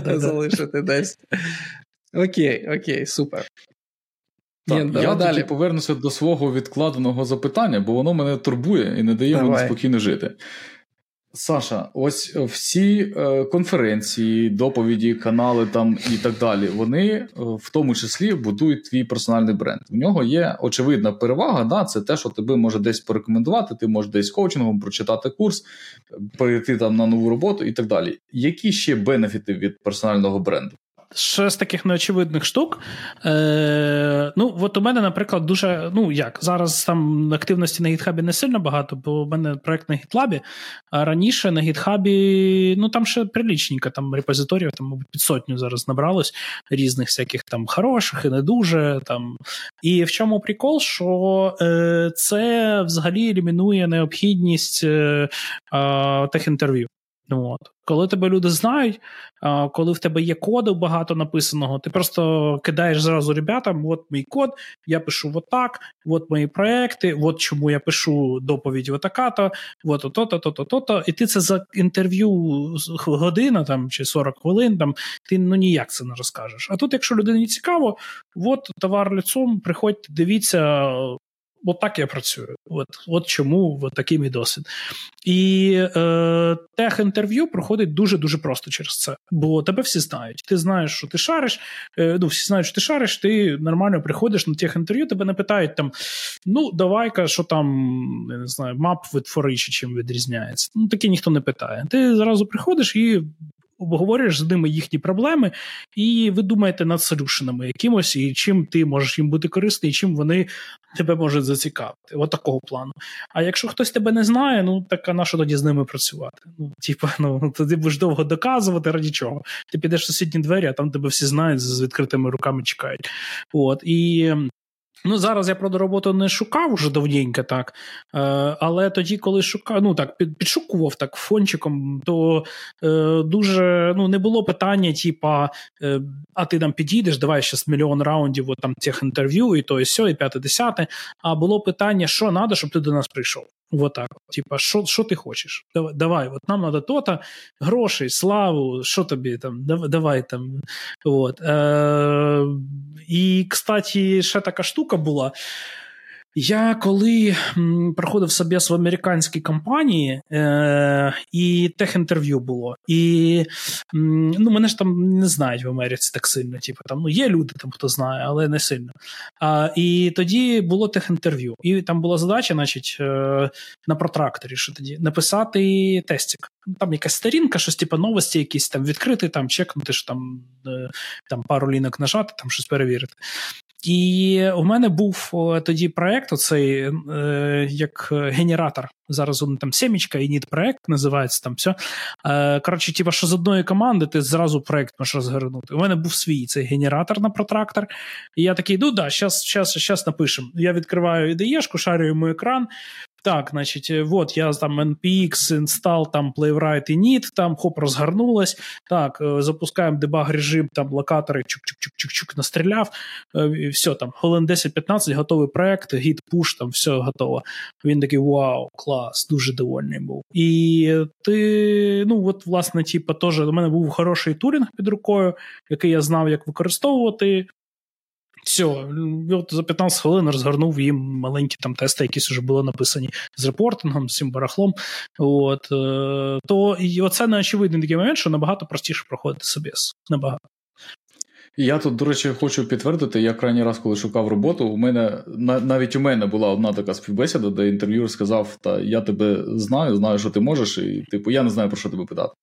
Залишити десь. Окей, окей, супер. Так, Ні, я далі. повернуся до свого відкладеного запитання, бо воно мене турбує і не дає мені спокійно жити. Саша, ось всі е, конференції, доповіді, канали там і так далі, вони е, в тому числі будують твій персональний бренд. В нього є очевидна перевага, да, це те, що тебе може десь порекомендувати, ти можеш десь коучингом прочитати курс, перейти там на нову роботу і так далі. Які ще бенефіти від персонального бренду? Ще з таких неочевидних штук. Е, ну, от у мене, наприклад, дуже. Ну як, зараз там активності на гітхабі не сильно багато, бо у мене проект на гітлабі. А раніше на гітхабі, ну там ще прилічненько, там репозиторіїв, там, мабуть, під сотню зараз набралось різних всяких там хороших і не дуже. Там. І в чому прикол, що е, це взагалі елімінує необхідність е, е, техінтерв'ю. От. Коли тебе люди знають, коли в тебе є коду багато написаного, ти просто кидаєш зразу ребятам: от мій код, я пишу отак, от мої проекти, от чому я пишу доповідь отака-то, от ото-то, то-то, то-то. І ти це за інтерв'ю година там, чи 40 хвилин, там, ти ну ніяк це не розкажеш. А тут, якщо людині цікаво, от товар лицом, приходьте, дивіться. От так я працюю. От, от чому от такий мій досвід. І е, тех-інтерв'ю проходить дуже дуже просто через це. Бо тебе всі знають. Ти знаєш, що ти шариш. Е, ну, всі знають, що ти шариш, ти нормально приходиш на тех-інтерв'ю, тебе не питають там: ну, давай-ка, що там, я не знаю, мап від форичі чим відрізняється. Ну, таке ніхто не питає. Ти зразу приходиш і. Обговорюєш з ними їхні проблеми, і ви думаєте над солюшенами якимось, і чим ти можеш їм бути корисний, і чим вони тебе можуть зацікавити. От такого плану. А якщо хтось тебе не знає, ну так а на що тоді з ними працювати? Ну, типа, ну тоді будеш довго доказувати раді чого. Ти підеш в сусідні двері, а там тебе всі знають з відкритими руками чекають. От і. Ну, зараз я правда роботу не шукав уже давненько, так. Е, але тоді, коли шукав, ну так, під, підшукував так фончиком, то е, дуже ну, не було питання, типа, е, а ти там підійдеш, давай ще мільйон раундів от, там, цих інтерв'ю, і то, і сьо, і п'яте, десяте. А було питання, що треба, щоб ти до нас прийшов. Вот так. Типа, що ти хочеш? Давай, давай, от нам треба то-то, грошей, славу, що тобі там, давай там. От. Е, І, кстати, ще така штука була. Я коли проходив собес в американській компанії, е, і тех-інтерв'ю було. І ну, мене ж там не знають в Америці так сильно. Типу, там, ну, Є люди, там, хто знає, але не сильно. А, І тоді було тех-інтерв'ю. І там була задача, значить, е, на протракторі, що тоді написати тестик. Там якась сторінка, щось типу новості, якісь там відкрити, там чекнути, що там, е, там пару лінок нажати, там щось перевірити. І у мене був тоді проект, оцей е, як генератор. Зараз він там сімічка і ніт проект називається там все. Е, коротше, типу, що з одної команди ти зразу проект можеш розгорнути. У мене був свій цей генератор на протрактор. І я такий, ну да, щас напишемо. Я відкриваю ідеєшку, шарю йому екран, так, значить, э, вот я там NPX, install, там Playwright і Init, там хоп, розгорнулось. Так, э, запускаємо дебаг режим, там локатори чук-чук-чук-чук настріляв. Э, і все, там, хвилин 10-15, готовий проект, гід, пуш, там все готово. Він такий вау, клас, дуже довольний був. І ти, ну, от, власне, типу, теж у мене був хороший турінг під рукою, який я знав, як використовувати. Все, от за 15 хвилин розгорнув їм маленькі там тести, які вже були написані з reporting ом, з цим барахлом. От, е, То і оце не очевидний такий момент, що набагато простіше проходити собес. Набагато. Я тут, до речі, хочу підтвердити, я крайній раз, коли шукав роботу, у мене навіть у мене була одна така співбесіда, де інтерв'юер сказав: Та я тебе знаю, знаю, що ти можеш, і типу, я не знаю, про що тебе питати.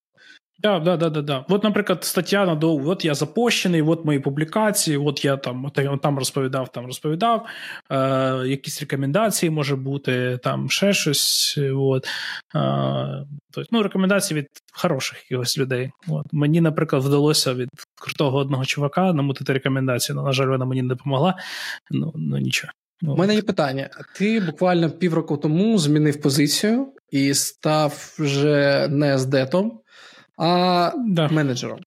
Да, да, да, да, да. От, наприклад, стаття на довгу, от я запущений, от мої публікації, от я там там розповідав, там розповідав, е, якісь рекомендації може бути, там ще щось. От. Е, тобто, ну, Рекомендації від хороших якихось людей. От. Мені, наприклад, вдалося від крутого одного чувака намутити рекомендацію, але, на жаль, вона мені не допомогла. Ну, ну нічого. У мене є питання. Ти буквально півроку тому змінив позицію і став вже не з детом а да. менеджером.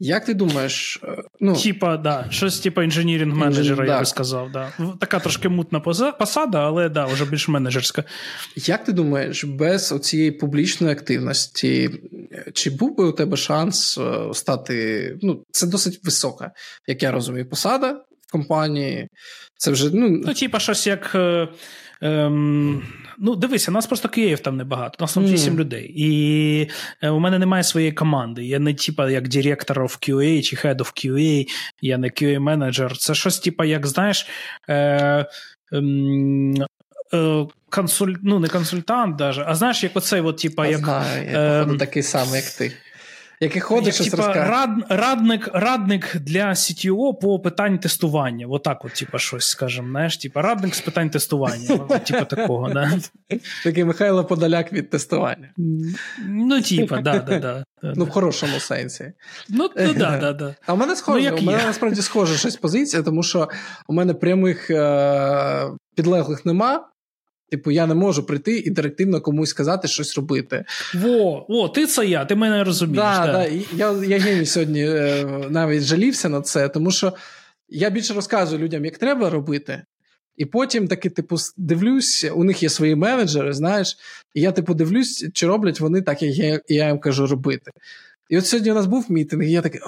Як ти думаєш? Е, ну, Типа, да, щось типа інженірінг менеджера, я би сказав. Да. Така трошки мутна посада, але да, вже більш менеджерська. Як ти думаєш, без цієї публічної активності, чи був би у тебе шанс е, стати? Ну, це досить висока, як я розумію, посада в компанії. Це вже, ну, ну типа, щось як. Е, ем, Ну, дивися, нас просто Київ там небагато, нас там вісім mm. людей. І е, у мене немає своєї команди. Я не типа як директор of QA чи head of QA, я не QA менеджер. Це щось, типа, як знаєш. Е, ем, е, консуль... Ну, не консультант, даже, а знаєш, як оцей, от, типа, як. Знаю, я походу, такий самий, як ти який ходиш як, типа, рад, радник радник для CTO по питань тестування. Отак, от, типа, щось, скажемо, знаєш, типа, радник з питань тестування. Типа такого, да. Такий Михайло Подоляк від тестування. Ну, типа, да, да, да. Ну, в хорошому сенсі. Ну, ну да, да, да. А у мене схоже, ну, у мене насправді схожа щось позиція, тому що у мене прямих е- підлеглих нема. Типу, я не можу прийти і директивно комусь сказати щось робити. Во, о, ти це я, ти мене розумієш. Да, да. да. Я я сьогодні е, навіть жалівся на це, тому що я більше розказую людям, як треба робити. І потім таки, типу, дивлюсь, у них є свої менеджери, знаєш, і я, типу, дивлюсь, чи роблять вони так, як я, я їм кажу робити. І от сьогодні у нас був мітинг, і я такий,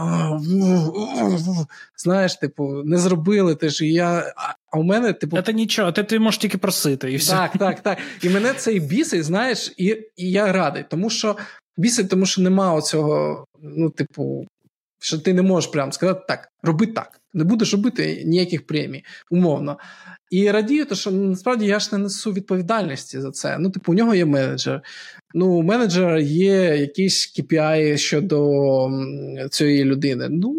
знаєш, типу, не зробили те ж. І я, А у мене, типу. Це нічого, ти, ти можеш тільки просити. і все. Так, так, так. І мене це і бісить, знаєш, і і я радий, тому що бісить, тому що нема оцього, ну, типу, що ти не можеш прямо сказати так, роби так. Не будеш робити ніяких премій, умовно. І радію, то що насправді я ж не несу відповідальності за це. Ну, типу, у нього є менеджер. Ну, у менеджера є якісь KPI щодо цієї людини. Ну,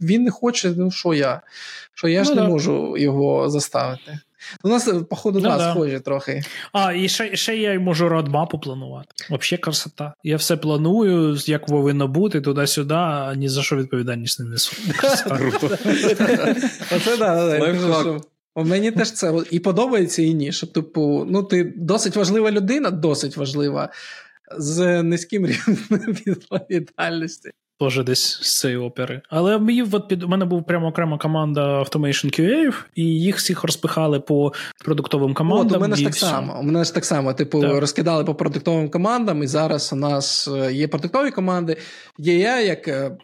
він не хоче, ну що я? Що я ну, ж не можу його заставити. У нас, походу, ну, да. схожі трохи. А, і ще ще я можу родмапу планувати. Взагалі красота. Я все планую, як повинно бути, туди-сюди, а ні за що відповідальність не несу. Оце так. Мені теж це і подобається, і ні. Що, типу, ну ти досить важлива людина, досить важлива, з низьким рівнем відповідальності. Теж десь з цієї опери. Але мені от під у мене був прямо окрема команда Automation QA, і їх всіх розпихали по продуктовим командам. От, у мене ж так само. У мене ж так само. Типу, так. розкидали по продуктовим командам, і зараз у нас е, є продуктові команди. Є я, як е,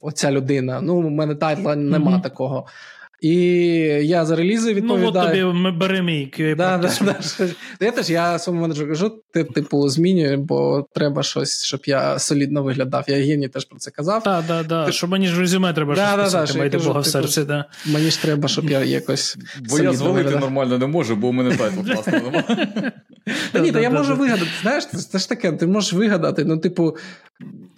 оця людина. Ну, у мене тайтла нема mm-hmm. такого. І я за релізи відповідаю. Ну, от тобі ми бери мій да, да, да, Я теж я своєму менеджеру кажу, ти, типу, змінюй, бо треба щось, щоб я солідно виглядав. Я Євгеній теж про це казав. Так, так, так. Що мені ж резюме треба да, щось да, писати, майте Бога в типу, серці. Да. Мені ж треба, щоб я якось. Бо я звалити виглядав. нормально не можу, бо у мене тайтл класно немає. Та ні, та я можу вигадати. Знаєш, це ж таке, ти можеш вигадати, ну, типу.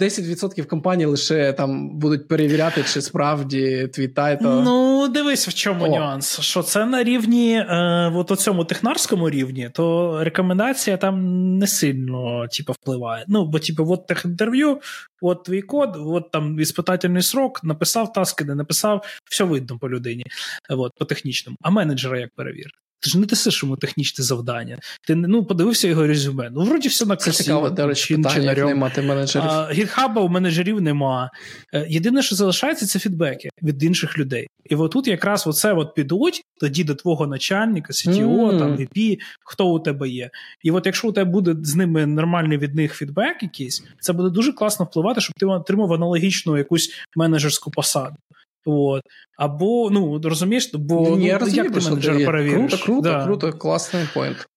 10% компаній лише там будуть перевіряти, чи справді твій тайто. Ну, дивись, в чому О. нюанс. Що це на рівні, е, от у цьому технарському рівні, то рекомендація там не сильно типу, впливає. Ну, бо, типу, от техінтерв'ю, от твій код, от там іспитательний срок, написав таски, не написав, все видно по людині, от, по технічному. А менеджера як перевірити? Ти ж не тисиш йому технічне завдання. Ти ну, подивився його резюме. Ну, вроді все на красиво. Це цікаво, до речі, питання, як мати менеджерів. Гітхаба у менеджерів нема. Е, єдине, що залишається, це фідбеки від інших людей. І отут якраз оце от підуть тоді до твого начальника, CTO, mm. там, VP, хто у тебе є. І от якщо у тебе буде з ними нормальний від них фідбек якийсь, це буде дуже класно впливати, щоб ти отримав аналогічну якусь менеджерську посаду. От. Або, ну, розумієш, бо ну, я розумію, як ти менеджера перевіриш? Круто, круто, да. круто, класний point.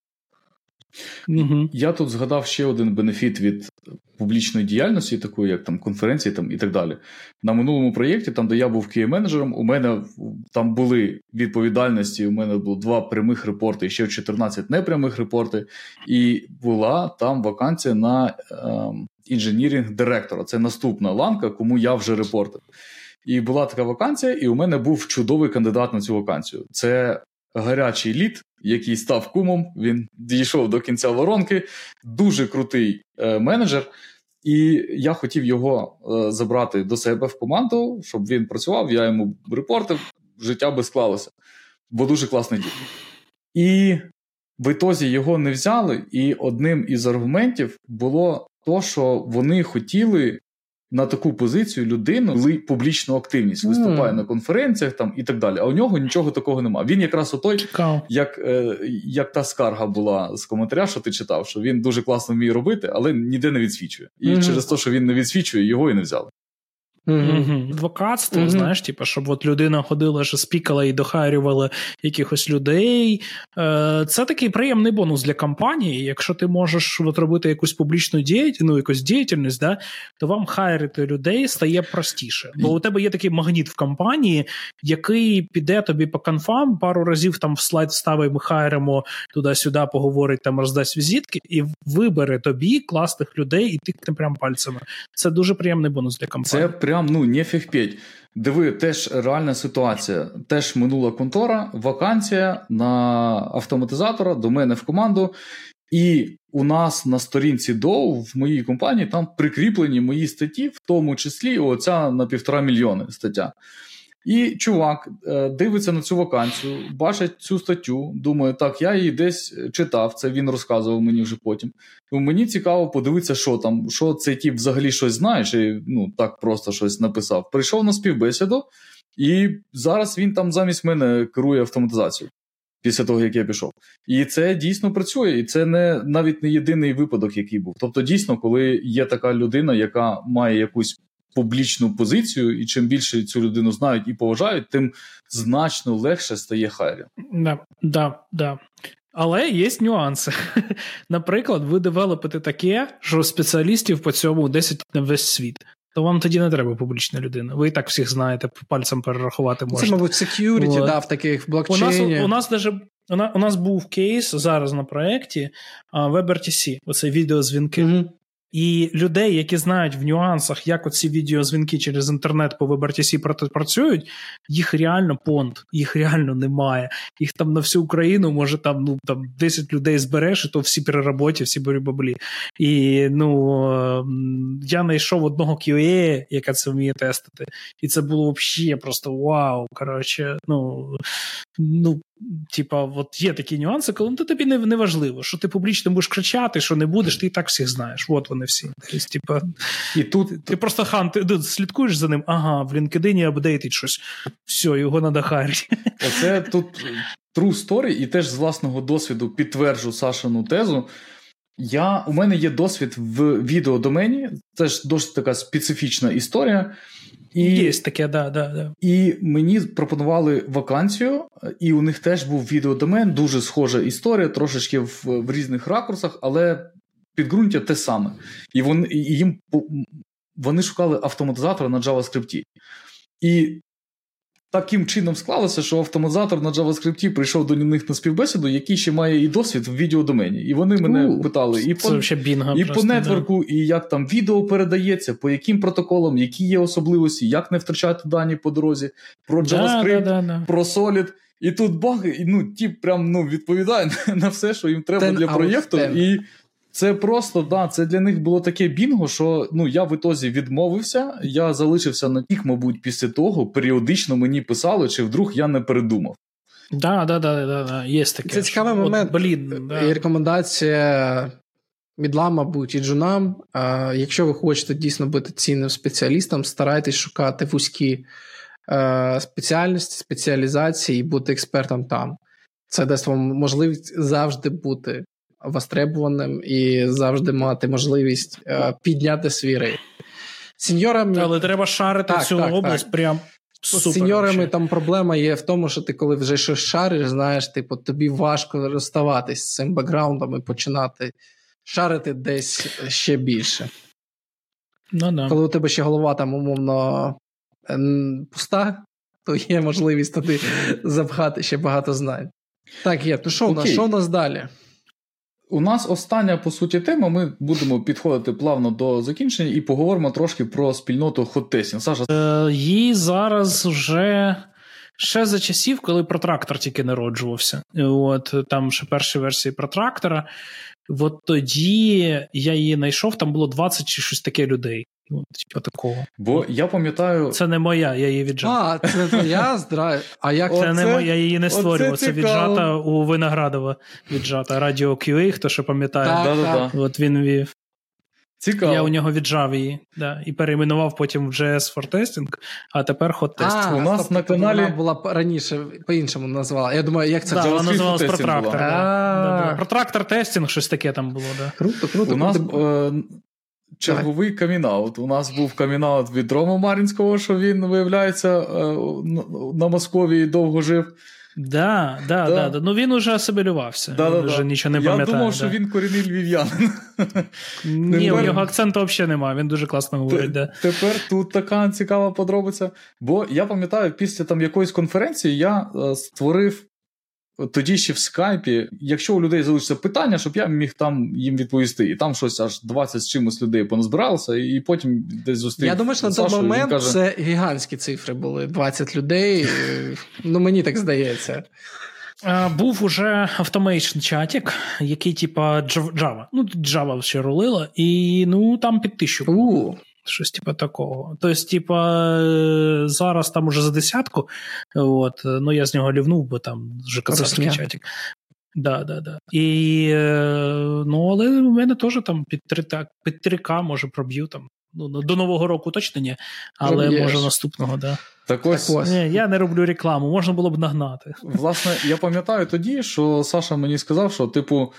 Угу. Я тут згадав ще один бенефіт від публічної діяльності, такої як там конференції там, і так далі. На минулому проєкті, там, де я був QA-менеджером, у мене там були відповідальності, у мене було два прямих репорти і ще 14 непрямих репорти, і була там вакансія на ем, engineering директора. Це наступна ланка, кому я вже репортив. І була така вакансія, і у мене був чудовий кандидат на цю вакансію. Це гарячий лід, який став кумом. Він дійшов до кінця воронки, дуже крутий е, менеджер. І я хотів його е, забрати до себе в команду, щоб він працював. Я йому репортив, життя би склалося, бо дуже класний дід. І в ітозі його не взяли. І одним із аргументів було то, що вони хотіли на таку позицію людину, коли публічну активність виступає mm. на конференціях там і так далі. А у нього нічого такого немає. Він якраз отой, як е, як та скарга була з коментаря, що ти читав, що він дуже класно вміє робити, але ніде не відсвічує. І mm-hmm. через те, що він не відсвічує, його і не взяли. Mm-hmm. Адвокатство, mm-hmm. знаєш, типу, щоб от людина ходила, що спікала і дохарювала якихось людей. Е, Це такий приємний бонус для компанії. Якщо ти можеш от робити якусь публічну діяльність, ну, якусь діяльність, да, то вам хайрити людей стає простіше. Бо у тебе є такий магніт в компанії, який піде тобі по конфам, пару разів там в слайд вставить, ми хайримо туди-сюди, поговорить, там роздасть візитки, і вибере тобі класних людей, і тикне прям пальцями. Це дуже приємний бонус для компанії. Це прям ну нефіг п'ять. Диви, теж реальна ситуація. Теж минула контора, вакансія на автоматизатора до мене в команду. І у нас на сторінці Доу в моїй компанії там прикріплені мої статті, в тому числі оця на півтора мільйони стаття. І чувак е, дивиться на цю вакансію, бачить цю статтю, думає, так, я її десь читав, це він розказував мені вже потім. Тому мені цікаво подивитися, що там, що цей тіп взагалі щось знає, чи ну, так просто щось написав. Прийшов на співбесіду, і зараз він там замість мене керує автоматизацією. Після того, як я пішов. І це дійсно працює, і це не навіть не єдиний випадок, який був. Тобто, дійсно, коли є така людина, яка має якусь публічну позицію, і чим більше цю людину знають і поважають, тим значно легше стає хайрі. Да, да, да. Але є нюанси. Наприклад, ви девелопите таке, що спеціалістів по цьому 10 на весь світ. То вам тоді не треба публічна людина. Ви і так всіх знаєте, пальцем перерахувати можете. Це, мабуть, security, да, в таких блокчейні. У нас у нас, даже, у нас був кейс зараз на проєкті WebRTC, оце відеозвінки. Mm-hmm. І людей, які знають в нюансах, як оці відеозвінки через інтернет по WebRTC працюють, їх реально понт, їх реально немає. Їх там на всю Україну може там ну там 10 людей збереш, і то всі при роботі, всі баблі. І ну ем, я знайшов одного QA, яка це вміє тестити. І це було взагалі просто вау. Коротше, ну ну Типа, от є такі нюанси, коли ну, тобі не, не важливо, що ти публічно будеш кричати, що не будеш, ти і так всіх знаєш. От вони всі. Тобто, типа, і тут ти, ти просто хан, ти слідкуєш за ним, ага, в LinkedIn апдейтить щось. Все, його надо харити. Оце тут true story, і теж з власного досвіду підтверджу Сашину тезу. Я, У мене є досвід в відеодомені, це ж досить така специфічна історія. І Є таке, да, да, да. І мені пропонували вакансію, і у них теж був відеодомен, дуже схожа історія, трошечки в, в різних ракурсах, але підґрунтя те саме. І вони, і їм вони шукали автоматизатора на JavaScript. І таким чином склалося, що автоматизатор на JavaScript прийшов до них на співбесіду, який ще має і досвід в відеодомені. І вони мене У, питали і по бінга і просто, по нетворку, да. і як там відео передається, по яким протоколам, які є особливості, як не втрачати дані по дорозі, про JavaScript, да, да, про Solid. І тут баг, ну ті прям ну, відповідає на все, що їм треба для проєкту. І це просто да, це для них було таке бінго, що ну я в ітозі відмовився. Я залишився на тих, мабуть, після того періодично мені писали, чи вдруг я не передумав. Да, да, да, да, да, є таке. Це цікавий От, момент. Блін, да. І рекомендація мідлам, мабуть, і джунам. А, Якщо ви хочете дійсно бути цінним спеціалістом, старайтесь шукати вузькі а, спеціальності, спеціалізації і бути експертом там. Це дасть вам можливість завжди бути востребуваним і завжди мати можливість е, підняти свій рейд. Сеньорами... Але треба шарити так, цю так, область так. прям. Супер, З сеньорами там проблема є в тому, що ти, коли вже щось шариш, знаєш, типу, тобі важко розставатись з цим бекграундом і починати шарити десь ще більше. Ну, да. Коли у тебе ще голова там умовно пуста, то є можливість туди запхати ще багато знань. Так, є. Ну що у нас? Що у нас далі? У нас остання по суті тема. Ми будемо підходити плавно до закінчення і поговоримо трошки про спільноту Хотесін. Саша Е, їй зараз вже ще за часів, коли протрактор тільки народжувався. От там ще перші версії протрактора. От тоді я її знайшов, там було 20 чи щось таке людей. Ну, типу такого. Бо я пам'ятаю. Це не моя, я її віджав. А, це твоя здра. А як Це не моя, я її не створював. Це віджата у Виноградова віджата. Радіо QA, хто ще пам'ятає. Так, так. От він вів. Цікаво. Я у нього віджав її да, і перейменував потім в JS for Testing, а тепер Hot Test. А, у нас на каналі вона була раніше по-іншому назвала. Я думаю, як це да, вона називалась Протрактор. Да. Да, Протрактор тестінг, щось таке там було. Да. Круто, круто. У нас е, черговий камінаут. У нас був камінаут від Рома Марінського, що він, виявляється, е, на Московії довго жив. Да, да, да. да. Ну він уже асимілювався. Да, він вже нічого не пам'ятає. Я думав, що він корінний львів'янин. Ні, у його акценту взагалі немає, він дуже класно говорить. да. Тепер тут така цікава подробиця. Бо я пам'ятаю, після там якоїсь конференції я е, створив тоді ще в скайпі, якщо у людей залишиться питання, щоб я міг там їм відповісти. І там щось аж 20 з чимось людей поназбиралося, і потім десь зустрів. Я думаю, що на той момент каже... це гігантські цифри були: 20 людей. Ну мені так здається. Був уже automation чатик, який, типа, Java. Ну, Java ще рулила, і ну там під тисячу. Щось типу такого. Тобто, типа, е, зараз там уже за десятку, от, ну я з нього лівнув, бо там вже казахський чатик. Да, да, да. І, е, ну, але у мене теж там під 3, так, під 3К, може, проб'ю там. Ну, До Нового року точно ні, але Проб'єш. може наступного, да. Так ось. Так ось. Ні, Я не роблю рекламу, можна було б нагнати. Власне, я пам'ятаю тоді, що Саша мені сказав, що, типу,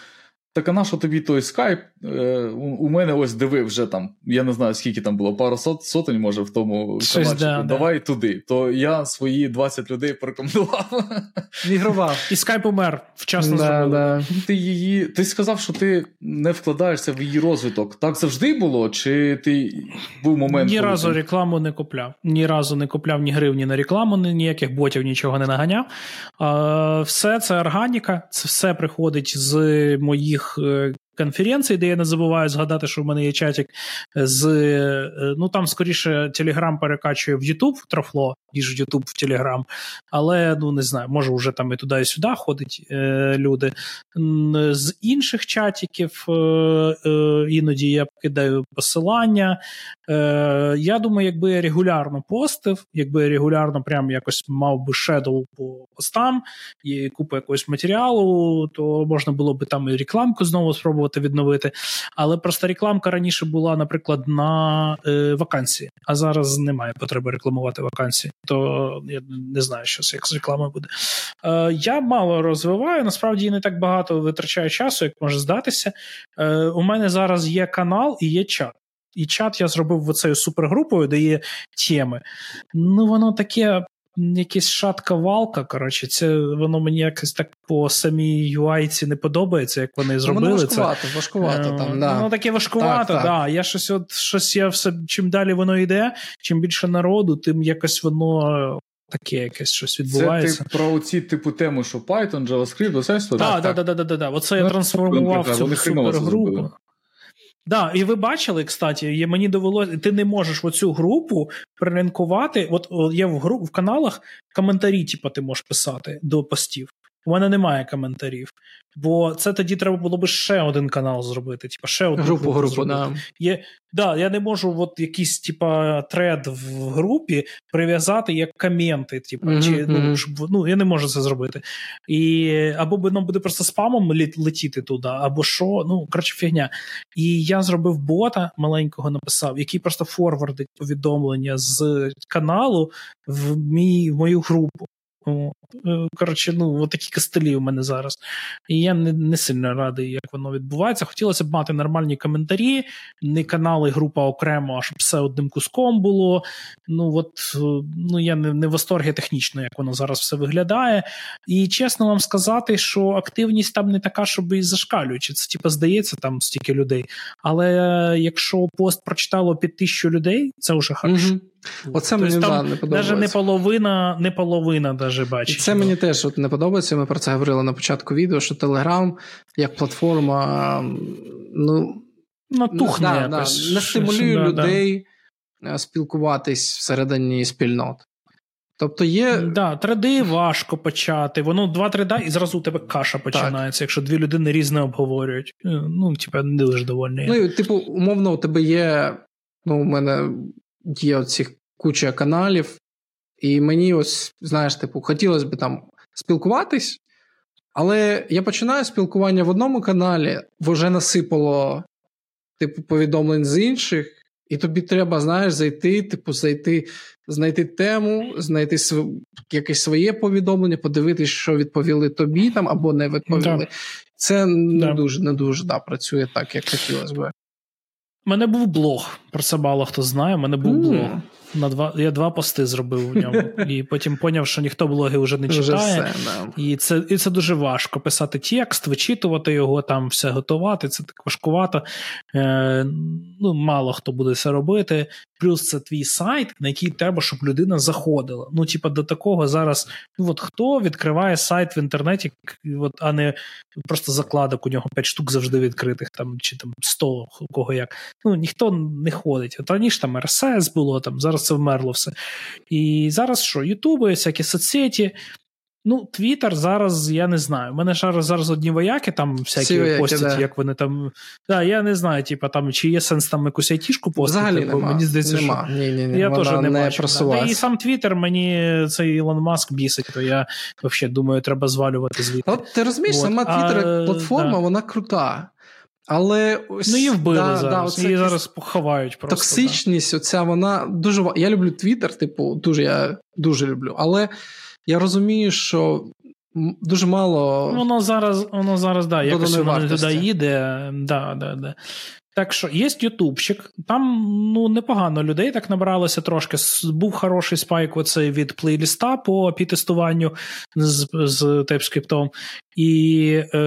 так а на що тобі той скайп? Е, у мене ось диви вже там, я не знаю, скільки там було, пару сот, сотень, може, в тому каналчику. Да, Давай да. туди. То я свої 20 людей порекомендував. Мігрував. І скайп умер вчасно да, да. Ти її. Ти сказав, що ти не вкладаєшся в її розвиток. Так завжди було? Чи ти був момент? Ні разу ти... рекламу не купляв. Ні разу не купляв ні гривні на рекламу, ніяких ботів нічого не наганяв. А, Все це органіка, це все приходить з моїх. Е, конференції, де я не забуваю згадати, що в мене є чатик з. Е, ну там скоріше Телеграм перекачує в Ютуб трофло, ніж Ютуб в Телеграм. Але ну не знаю, може вже там і туди, і сюди ходять е, люди. З інших чатиків е, е, іноді я кидаю посилання. Е, Я думаю, якби я регулярно постив, якби я регулярно прям якось мав би шедоу по постам і купу якогось матеріалу, то можна було би там і рекламку знову спробувати відновити. Але просто рекламка раніше була, наприклад, на е, вакансії, а зараз немає потреби рекламувати вакансії. То я не знаю, що як з реклами буде. Е, Я мало розвиваю, насправді не так багато витрачаю часу, як може здатися. Е, У мене зараз є канал і є чат. І чат я зробив оцею супергрупою, де є теми. Ну, воно таке якась шатка валка. Коротше, це воно мені якось так по самій UI не подобається, як вони зробили. Воно важкувато, це. важкувато там, е, да. Воно таке важкувато, так, да. Я щось от щось я все, чим далі воно йде, чим більше народу, тим якось воно. Таке якесь щось відбувається. Це ти про ці типу тему, що Python, JavaScript, все так? Так, так, так, так, так. Оце я ну, трансформував цю супергрупу. Да, і ви бачили, кстати, мені довелося, ти не можеш оцю групу прилінкувати. От, є в гру в каналах коментарі, типу, ти можеш писати до постів. У мене немає коментарів. Бо це тоді треба було би ще один канал зробити. Типа ще одну групу групу, групу да. Є, да, Я не можу от якийсь типа тред в групі прив'язати як коменти. Типа, mm-hmm, чи, ну, щоб, ну, я не можу це зробити. І Або воно буде просто спамом летіти туди, або що. Ну, коротше, фігня. І я зробив бота маленького, написав, який просто форвардить повідомлення з каналу в мій в мою групу. Е, коротше, ну, от такі костелі у мене зараз. І я не не сильно радий, як воно відбувається. Хотілося б мати нормальні коментарі, не канали, група окремо, а щоб все одним куском було. Ну, от, ну, я не, не в восторгі технічно, як воно зараз все виглядає. І чесно вам сказати, що активність там не така, щоб і зашкалюючи. Це типу, здається, там стільки людей. Але якщо пост прочитало під тисячу людей, це вже хорошо. Угу. Оце мені да, не подобається. Навіть не половина, не половина даже бачить. Це мені теж от не подобається. Ми про це говорили на початку відео, що Telegram як платформа ну, Натухне да, якось. Да, не стимулює да, людей е, спілкуватись всередині спільнот. Тобто є. Да, треди важко почати. Воно два-три да, і зразу у тебе каша починається, так. якщо дві людини різне обговорюють. Е, ну, типа, не дуже довольний. Ну, типу, умовно, у тебе є. Ну, у мене є оцих куча каналів, і мені ось, знаєш, типу, хотілося б там спілкуватись, але я починаю спілкування в одному каналі, вже насипало типу, повідомлень з інших, і тобі треба, знаєш, зайти, типу, зайти, знайти тему, знайти св... якесь своє повідомлення, подивитись, що відповіли тобі там або не відповіли. Да. Це не да. дуже не дуже да, працює так, як хотілося б. Мене був блог. Про це мало хто знає. У мене був mm. блог. На два я два пости зробив у ньому, і потім поняв, що ніхто блоги вже не читає. Вже все, да. І це і це дуже важко писати текст, вичитувати його, там все готувати. Це так важкувато. Е, Ну, Мало хто буде це робити. Плюс це твій сайт, на який треба, щоб людина заходила. Ну, типа, до такого зараз. Ну, от хто відкриває сайт в інтернеті, от, а не просто закладок, у нього 5 штук завжди відкритих, там, чи там 100, у кого як. Ну, ніхто не ходить. От раніше там RSS було, там зараз це вмерло все. І зараз що? Ютуби, всякі соцсеті. Ну, Твіттер зараз, я не знаю. У мене зараз зараз одні вояки там всякі вояки, постять, да. як вони там. Да, Я не знаю, типа, там, чи є сенс там якусь айтішку постити. Взагалі бо нема. Мені здається, нема. що ні, ні, ні. я теж не, не бачу. Да. І сам Твіттер мені цей Ілон Маск бісить, то я взагалі думаю, треба звалювати звідти. От ти розумієш, От. сама Твіттер як платформа, вона крута. Але ось ну, її вбили да, зараз. Да, її зараз поховають просто. Токсичність, да. оця вона дуже Я люблю Твіттер, типу, дуже я дуже люблю. Але я розумію, що дуже мало. Воно зараз, воно зараз, да, якось воно туди їде. Да, да, да. Так що є ютубчик, там ну непогано людей так набралося трошки. Був хороший спайк оцей від плейліста по пітестуванню з з TypeScript. І, е,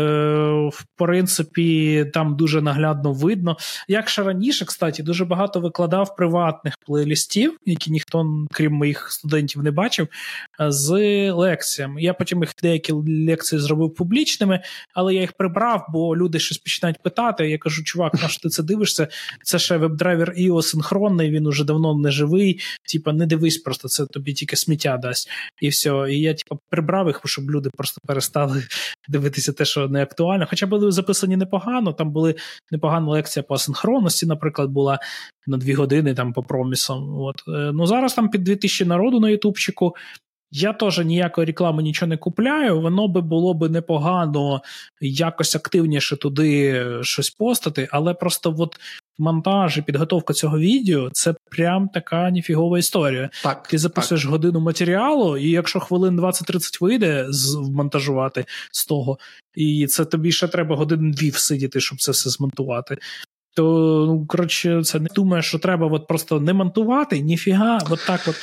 в принципі, там дуже наглядно видно. Як ще раніше, кстати, дуже багато викладав приватних плейлістів, які ніхто, крім моїх студентів, не бачив, з лекціями. Я потім їх деякі лекції зробив публічними, але я їх прибрав, бо люди щось починають питати. Я кажу, чувак, на що ти це дивишся? Це ще веб-драйвер IO синхронний, він уже давно не живий. Типа, не дивись, просто це тобі тільки сміття дасть. І все. І я, типа, прибрав їх, щоб люди просто перестали дивитися те, що не актуально. Хоча були записані непогано. Там були непогана лекція по асинхронності, наприклад, була на дві години там по промісам. От. Е, ну зараз там під 2000 народу на Ютубчику. Я теж ніякої реклами нічого не купляю, воно би було би непогано якось активніше туди щось постати, але просто от монтаж і підготовка цього відео це прям така ніфігова історія. Так, Ти записуєш так. годину матеріалу, і якщо хвилин 20-30 вийде вмонтажувати з того, і це тобі ще треба годин дві всидіти, щоб це все змонтувати. То, ну, коротше, це не думаю, що треба от просто не монтувати, ніфіга, от так от.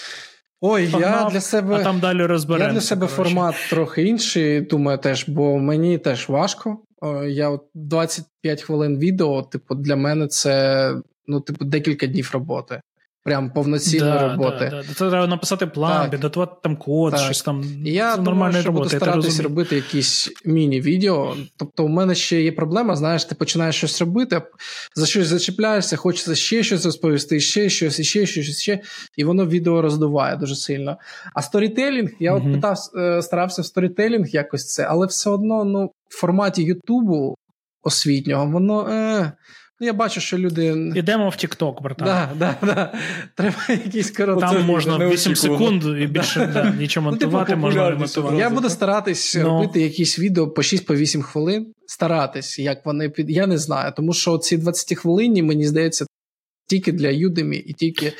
Ой, Погнав, я для себе а там далі розберемося. Я для себе коротше. формат трохи інший, думаю, теж, бо мені теж важко. Я от 25 хвилин відео, типу, для мене це ну, типу, декілька днів роботи. Прям повноцінної да, роботи. Да, да. Це треба написати план, Так. підготувати там код, Так. щось там. Я це думаю, що робота. буду я те старатись розумію. робити якісь міні-відео. Тобто, у мене ще є проблема, знаєш, ти починаєш щось робити, за щось зачіпляєшся, хочеться ще щось розповісти, ще щось, ще щось, ще, і воно відео роздуває дуже сильно. А сторітелінг, я Мгм. от питав, е, старався в сторітелінг якось це, але все одно, ну, в форматі Ютубу освітнього, воно. Е, ну, я бачу, що люди. Ідемо в TikTok, братан. Да, да, да. Треба якісь короткі. Там можна не 8 секунд і більше да, нічого Ну, типу, можна ремонтувати. монтувати. Я буду старатись Но... робити якісь відео по 6-8 хвилин. Старатись, як вони під. Я не знаю, тому що ці 20 хвилинні, мені здається, тільки для Udemy і тільки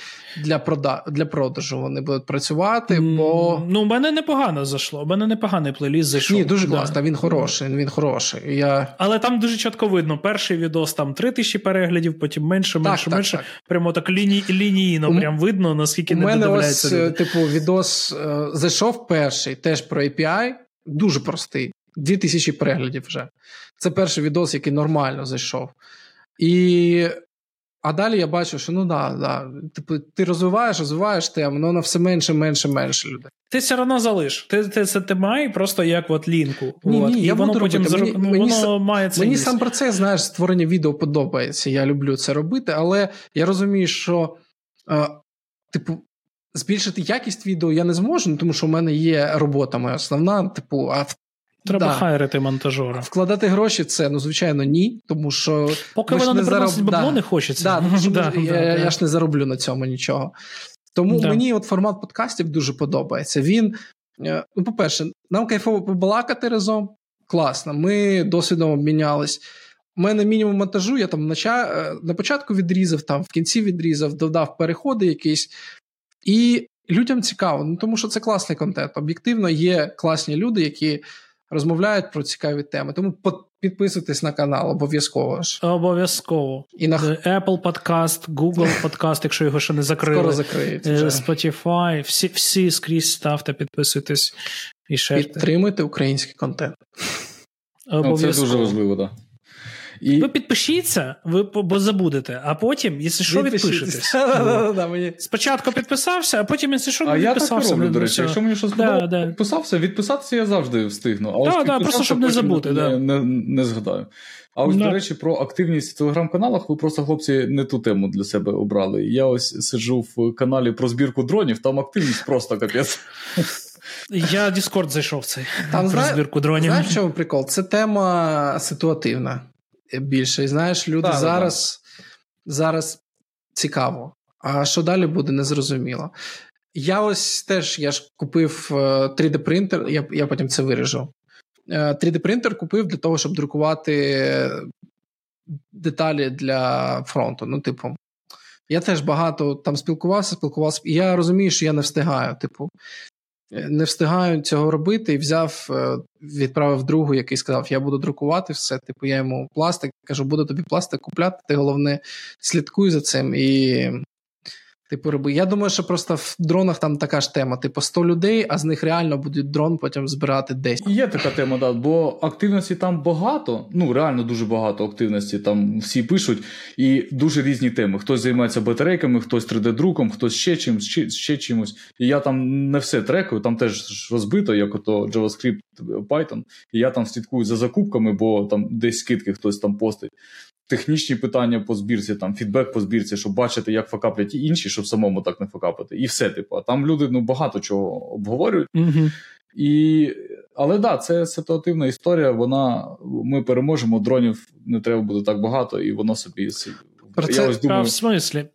для прода... для продажу вони будуть працювати, бо. Ну, у мене непогано зайшло. У мене непоганий плейліст зайшов. Ні, дуже Да. він хороший, він хороший. Я... Але там дуже чітко видно: перший відос там 3 тисячі переглядів, потім менше, менше, так, менше. так. Прямо так ліні... лінійно, У- прям видно, наскільки У не мене ось, люди. е, типу, відос е, зайшов перший, теж про API, дуже простий. 2000 переглядів вже. Це перший відос, який нормально зайшов. І... А далі я бачу, що ну да, да. Типу, ти розвиваєш, розвиваєш тему, але вона все менше, менше, менше людей. Ти все одно залиш. Ти, ти це ти має просто як от лінку. Ні, от. ні, і я воно буду потім робити. зроб... Мені- ну, мені має це. Мені сам процес, знаєш, створення відео подобається. Я люблю це робити, але я розумію, що, е, типу, збільшити якість відео я не зможу, ну, тому що в мене є робота моя основна. Типу, а Треба да. хайрити монтажера. вкладати гроші це, ну, звичайно, ні. Тому що Поки воно не приносить зароб- бабло, да. не хочеться. Да, тому Да, я, да, я, я ж не зароблю на цьому нічого. Тому Да. мені от формат подкастів дуже подобається. Він, е, ну, по-перше, нам кайфово побалакати разом. Класно. Ми досвідом обмінялись. У мене мінімум монтажу, я там е, на початку відрізав, там в кінці відрізав, додав переходи якісь. І людям цікаво, ну тому що це класний контент. Об'єктивно, є класні люди, які розмовляють про цікаві теми. Тому підписуйтесь на канал обов'язково ж. Обов'язково. І на Е, Apple Podcast, Google Podcast, якщо його ще не закрили. скоро закриють. Е, вже. Spotify, всі, всі скрізь ставте, підписуйтесь і шерте. Підтримуйте український контент. Обов'язково. це дуже важливо, так. Да. І Ви підпишіться, ви бо забудете, а потім, якщо що, відпишетесь. Спочатку підписався, а потім, якщо що, А я так роблю, до речі. Якщо мені щось підписався, відписатися я завжди встигну. Підписався, просто щоб не забути, Не, да. не, не згадаю. А ось, до речі, про активність в телеграм-каналах ви просто, хлопці, не ту тему для себе обрали. Я ось сиджу в каналі про збірку дронів, там активність просто капець. Я Discord зайшов в цей Там про знає- збірку дронів. Знаєш, чому прикол? Це тема ситуативна більше. І знаєш, люди Да-да-да. зараз, зараз цікаво. А що далі буде, незрозуміло. Я ось теж я ж купив е, 3D принтер, я, я потім це виріжу. Е, 3D принтер купив для того, щоб друкувати деталі для фронту. Ну, типу, я теж багато там спілкувався, спілкувався, і я розумію, що я не встигаю. Типу, не встигаю цього робити, і взяв, е, відправив другу, який сказав: Я буду друкувати все. Типу, я йому пластик, кажу, буду тобі пластик купляти. Ти головне слідкуй за цим. І Типу, роби. Я думаю, що просто в дронах там така ж тема. Типу 100 людей, а з них реально будуть дрон потім збирати 10. Є така тема, да, бо активності там багато, ну реально дуже багато активності. Там всі пишуть, і дуже різні теми. Хтось займається батарейками, хтось 3D-друком, хтось ще чимось, ще, ще чимось. І я там не все трекаю, там теж розбито, як ото JavaScript, Python. І я там слідкую за закупками, бо там десь скидки хтось там постить технічні питання по збірці, там фідбек по збірці, щоб бачити, як факаплять і інші, щоб самому так не факапити. І все, типу. А там люди ну, багато чого обговорюють. Угу. І... Але да, це ситуативна історія. Вона ми переможемо, дронів не треба буде так багато, і воно собі. Про це Я ось думаю... в смислі.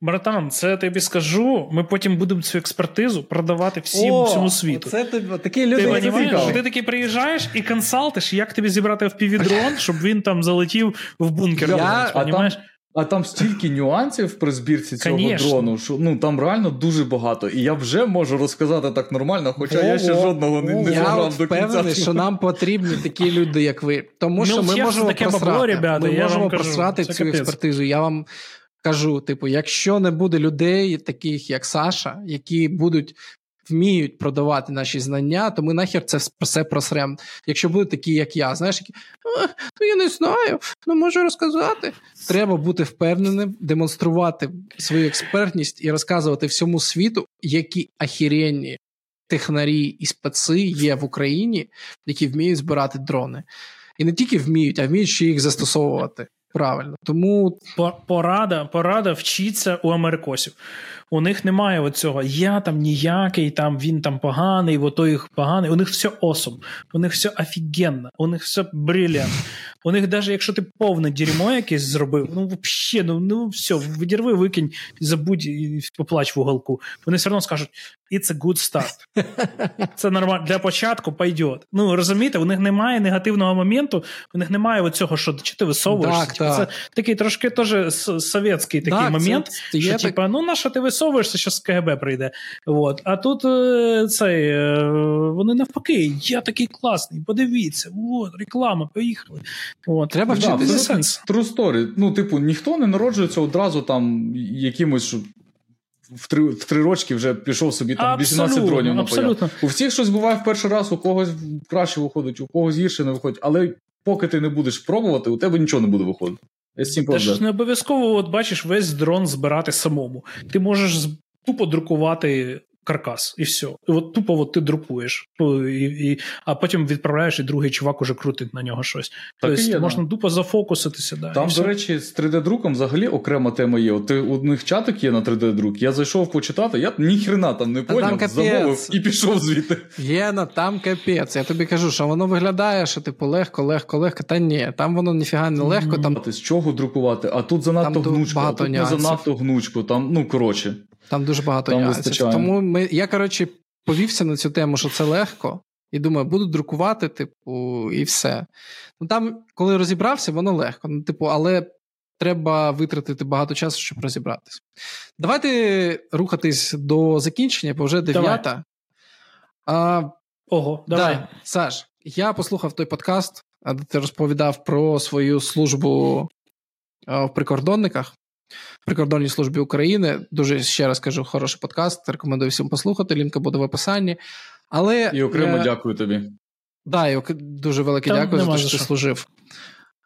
Братан, це я тобі скажу. Ми потім будемо цю експертизу продавати всім О, всьому світу. Це ти, такі люди. Ти що ти таки приїжджаєш і консалтиш, як тобі зібрати впівдрон, щоб він там залетів в бункер. Я, а, там, а там стільки нюансів при збірці цього Конечно. дрону, що ну там реально дуже багато. І я вже можу розказати так нормально, хоча О, я ще жодного не, не заграв до кінця. Я впевнений, що нам потрібні такі люди, як ви. Тому що ми можемо просрати, бабло, ребята, ми можемо просрати цю капець. експертизу. Я вам кажу: типу, якщо не буде людей, таких як Саша, які будуть. Вміють продавати наші знання, то ми нахер це все просрем. Якщо будуть такі, як я, знаєш, які ну я не знаю, ну можу розказати. Треба бути впевненим, демонструвати свою експертність і розказувати всьому світу, які ахіренні технарі і специ є в Україні, які вміють збирати дрони. І не тільки вміють, а вміють ще їх застосовувати. Правильно, тому порада, порада вчиться у америкосів. У них немає оцього я там ніякий, там він там поганий, бо той їх поганий. У них все осом, у них все офігенно, у них все брилянт. У них, навіть якщо ти повне дерьмо якесь зробив, ну взагалі, ну ну все, відірви, викинь, забудь і поплач в уголку. Вони все одно скажуть: it's a good start. Це нормально для початку пойдет. Ну розумієте, у них немає негативного моменту, у них немає оцього, що чи ти висовуєшся. Так, так. Це такий трошки теж совєтський такий так, момент, це, що типа, ну на що ти висовуєшся, що з КГБ прийде. От. А тут е, цей, е, вони навпаки, я такий класний, подивіться, от, реклама, поїхали. От. Треба вчитися. сенс. True story. Ну, типу, ніхто не народжується одразу там якимось. В три в три рочки вже пішов собі там 18 дронів напаяв. У всіх щось буває в перший раз, у когось краще виходить, у когось гірше не виходить. Але поки ти не будеш пробувати, у тебе нічого не буде виходити. Це ж не обов'язково, от бачиш, весь дрон збирати самому. Ти можеш тупо друкувати каркас, і все. І от тупо от ти друкуєш, і, і, а потім відправляєш, і другий чувак уже крутить на нього щось. Так тобто є, можна да. тупо зафокуситися. Да, Там, до речі, з 3D-друком взагалі окрема тема є. От ти, у них чатик є на 3D-друк. Я зайшов почитати, я ніхрена там не поняв, замовив і пішов звідти. Є на там капець. Я тобі кажу, що воно виглядає, що типу легко, легко, легко. Та ні, там воно ніфіга не легко. Там з чого друкувати, а тут занадто там гнучко, а тут не занадто гнучко. Там, ну коротше. Там дуже багато Там нюансів. Тому ми, я, коротше, повівся на цю тему, що це легко, і думаю, буду друкувати, типу, і все. Ну Там, коли розібрався, воно легко. Ну, типу, але треба витратити багато часу, щоб розібратися. Давайте рухатись до закінчення, бо вже дев'ята. А, Ого, давай. Да, Саш, я послухав той подкаст, де ти розповідав про свою службу в прикордонниках прикордонній службі України. Дуже ще раз кажу, хороший подкаст. Рекомендую всім послухати. Лінка буде в описанні. Але і окремо е... дякую тобі. Да, і дуже велике Там дякую за те, що ти служив.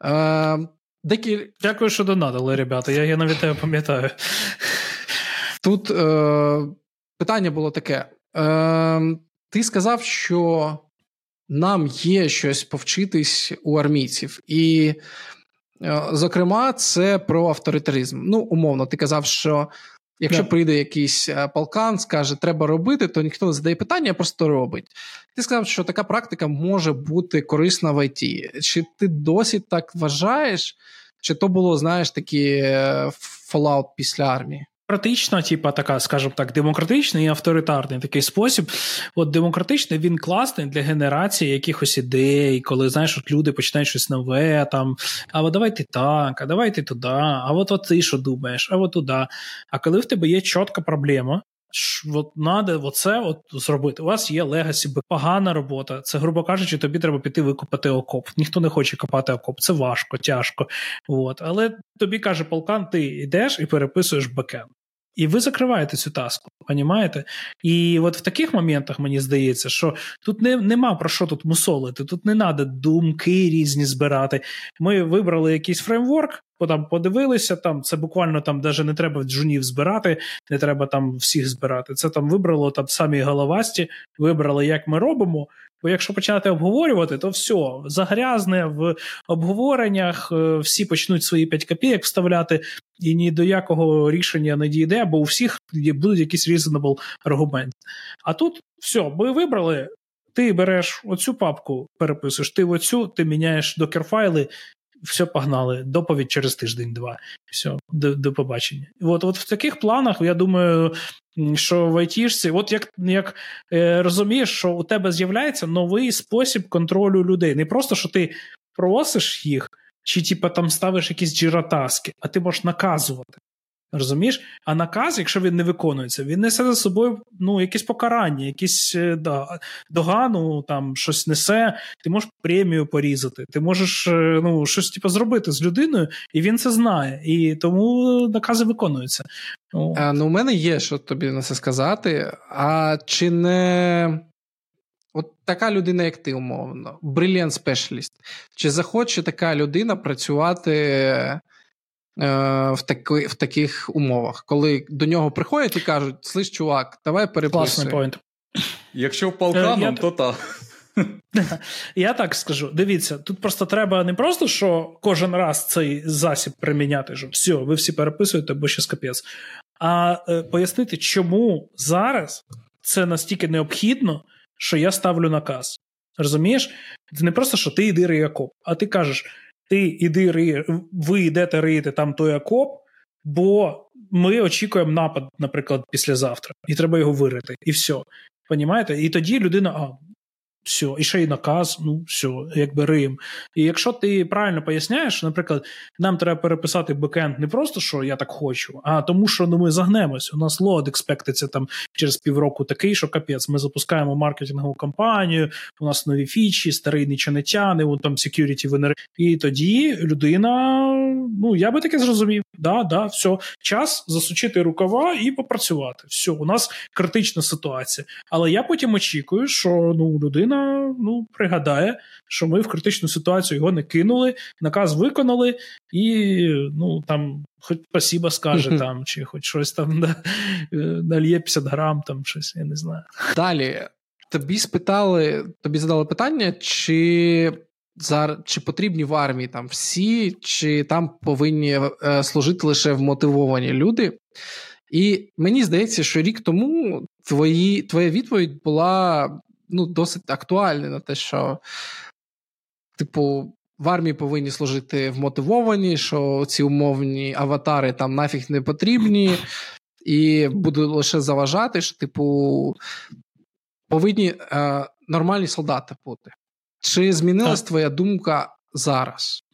Е... Декі... Дякую, що донатили, ребята. Я я навіть тебе пам'ятаю. Тут е... питання було таке: Е... ти сказав, що нам є щось повчитись у армійців. І зокрема, це про авторитаризм. Ну, умовно, ти казав, що якщо yeah. прийде якийсь е, полкан, скаже, треба робити, то ніхто не задає питання, а просто робить. Ти сказав, що така практика може бути корисна в ІТ. Чи ти досі так вважаєш? Чи то було, знаєш, такий фоллаут е, після армії? Демократична, типа така, скажімо так, демократичний і авторитарний такий спосіб. От демократичний він класний для генерації якихось ідей, коли знаєш, от люди починають щось нове, там, а от давайте так, а давайте туди, а от, от ти що думаєш, а от туди. А коли в тебе є чітка проблема, от надо оце от зробити. У вас є legacy, погана робота. Це, грубо кажучи, тобі треба піти викопати окоп. Ніхто не хоче копати окоп. Це важко, тяжко. От. Але тобі каже полкан, ти йдеш і переписуєш backend. І ви закриваєте цю таску, понімаєте? І от в таких моментах мені здається, що тут не, нема про що тут мусолити, тут не треба думки різні збирати. Ми вибрали якийсь фреймворк, там подивилися, там це буквально там навіть не треба джунів збирати, не треба там всіх збирати. Це там вибрало там самі головасті, вибрали, як ми робимо. Бо якщо починати обговорювати, то все загрязне в обговореннях, е, всі почнуть свої 5 копійок вставляти, і ні до якого рішення не дійде, бо у всіх будуть якісь reasonable аргументи. А тут все, ми вибрали. Ти береш оцю папку, переписуєш, ти оцю, ти міняєш докер-файли, все погнали. Доповідь через тиждень-два. Все, до до побачення. От от в таких планах, я думаю, що в айтішці, от як як е, розумієш, що у тебе з'являється новий спосіб контролю людей. Не просто що ти просиш їх, чи типа там ставиш якісь джиротаски, а ти можеш наказувати. Розумієш? А наказ, якщо він не виконується, він несе за собою ну, якесь покарання, якісь е, да, догану, там щось несе, ти можеш премію порізати, ти можеш е, ну, щось типу, зробити з людиною, і він це знає. І тому накази виконуються. Ну, а, ну, У мене є що тобі на це сказати. А чи не. От така людина, як ти, умовно, бриліант спешаліст. Чи захоче така людина працювати Е, в таки, в таких умовах, коли до нього приходять і кажуть: слиш, чувак, давай переписуй. Класний поінт. Якщо в полканом, я... то так. Я так скажу. Дивіться, тут просто треба не просто, що кожен раз цей засіб приміняти, що все, ви всі переписуєте, бо щось капець, а е, пояснити, чому зараз це настільки необхідно, що я ставлю наказ. Розумієш? Це не просто, що ти йди Якоб, а ти кажеш: ти іди ри, ви йдете рити там той окоп, бо ми очікуємо напад, наприклад, післязавтра, і треба його вирити, і все. Понімаєте? І тоді людина, а все, і ще й наказ, ну все, якби Рим. І якщо ти правильно поясняєш, наприклад, нам треба переписати бекенд не просто що я так хочу, а тому, що ну, ми загнемось. У нас лод експектиться там через півроку такий, що капець. Ми запускаємо маркетингову кампанію, у нас нові фічі, старий нічого не тяне, вон там security венери. І тоді людина, ну я би таке зрозумів. Да, да, все, час засучити рукава і попрацювати. Все, у нас критична ситуація. Але я потім очікую, що ну людина людина ну, пригадає, що ми в критичну ситуацію його не кинули, наказ виконали, і ну там хоч спасіба скаже, там, чи хоч щось там да, е, нальє 50 грам, там щось, я не знаю. Далі тобі спитали, тобі задали питання, чи. Зараз чи потрібні в армії там всі, чи там повинні е, служити лише вмотивовані люди? І мені здається, що рік тому твої, твоя відповідь була ну, досить актуальне на те, що, типу, в армії повинні служити вмотивовані, що ці умовні аватари там нафіг не потрібні, і буду лише заважати, що, типу, повинні е, нормальні солдати бути. Чи змінилась твоя думка зараз?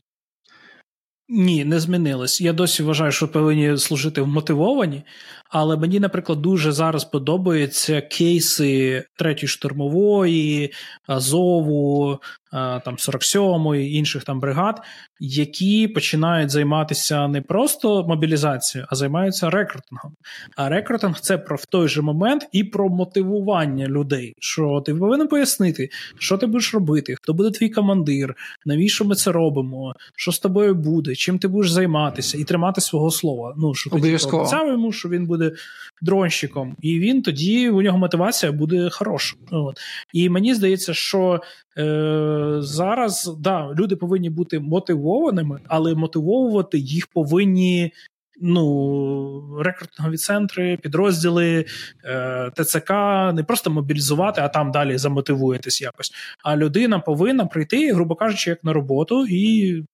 Ні, не змінилось. Я досі вважаю, що повинні служити вмотивовані, але мені, наприклад, дуже зараз подобаються кейси третьої штурмової, Азову, там 47-ї, інших там бригад, які починають займатися не просто мобілізацією, а займаються рекрутингом. А рекрутинг це про в той же момент і про мотивування людей. Що ти повинен пояснити, що ти будеш робити, хто буде твій командир, навіщо ми це робимо, що з тобою буде, чим ти будеш займатися, і тримати свого слова. Ну що ти обіцяв йому, що він буде дронщиком, і він тоді у нього мотивація буде хороша. От. І мені здається, що е, зараз да, люди повинні бути мотивованими, але мотивовувати їх повинні ну, рекрутингові центри, підрозділи е, ТЦК не просто мобілізувати, а там далі замотивуєтесь якось. А людина повинна прийти, грубо кажучи, як на роботу, і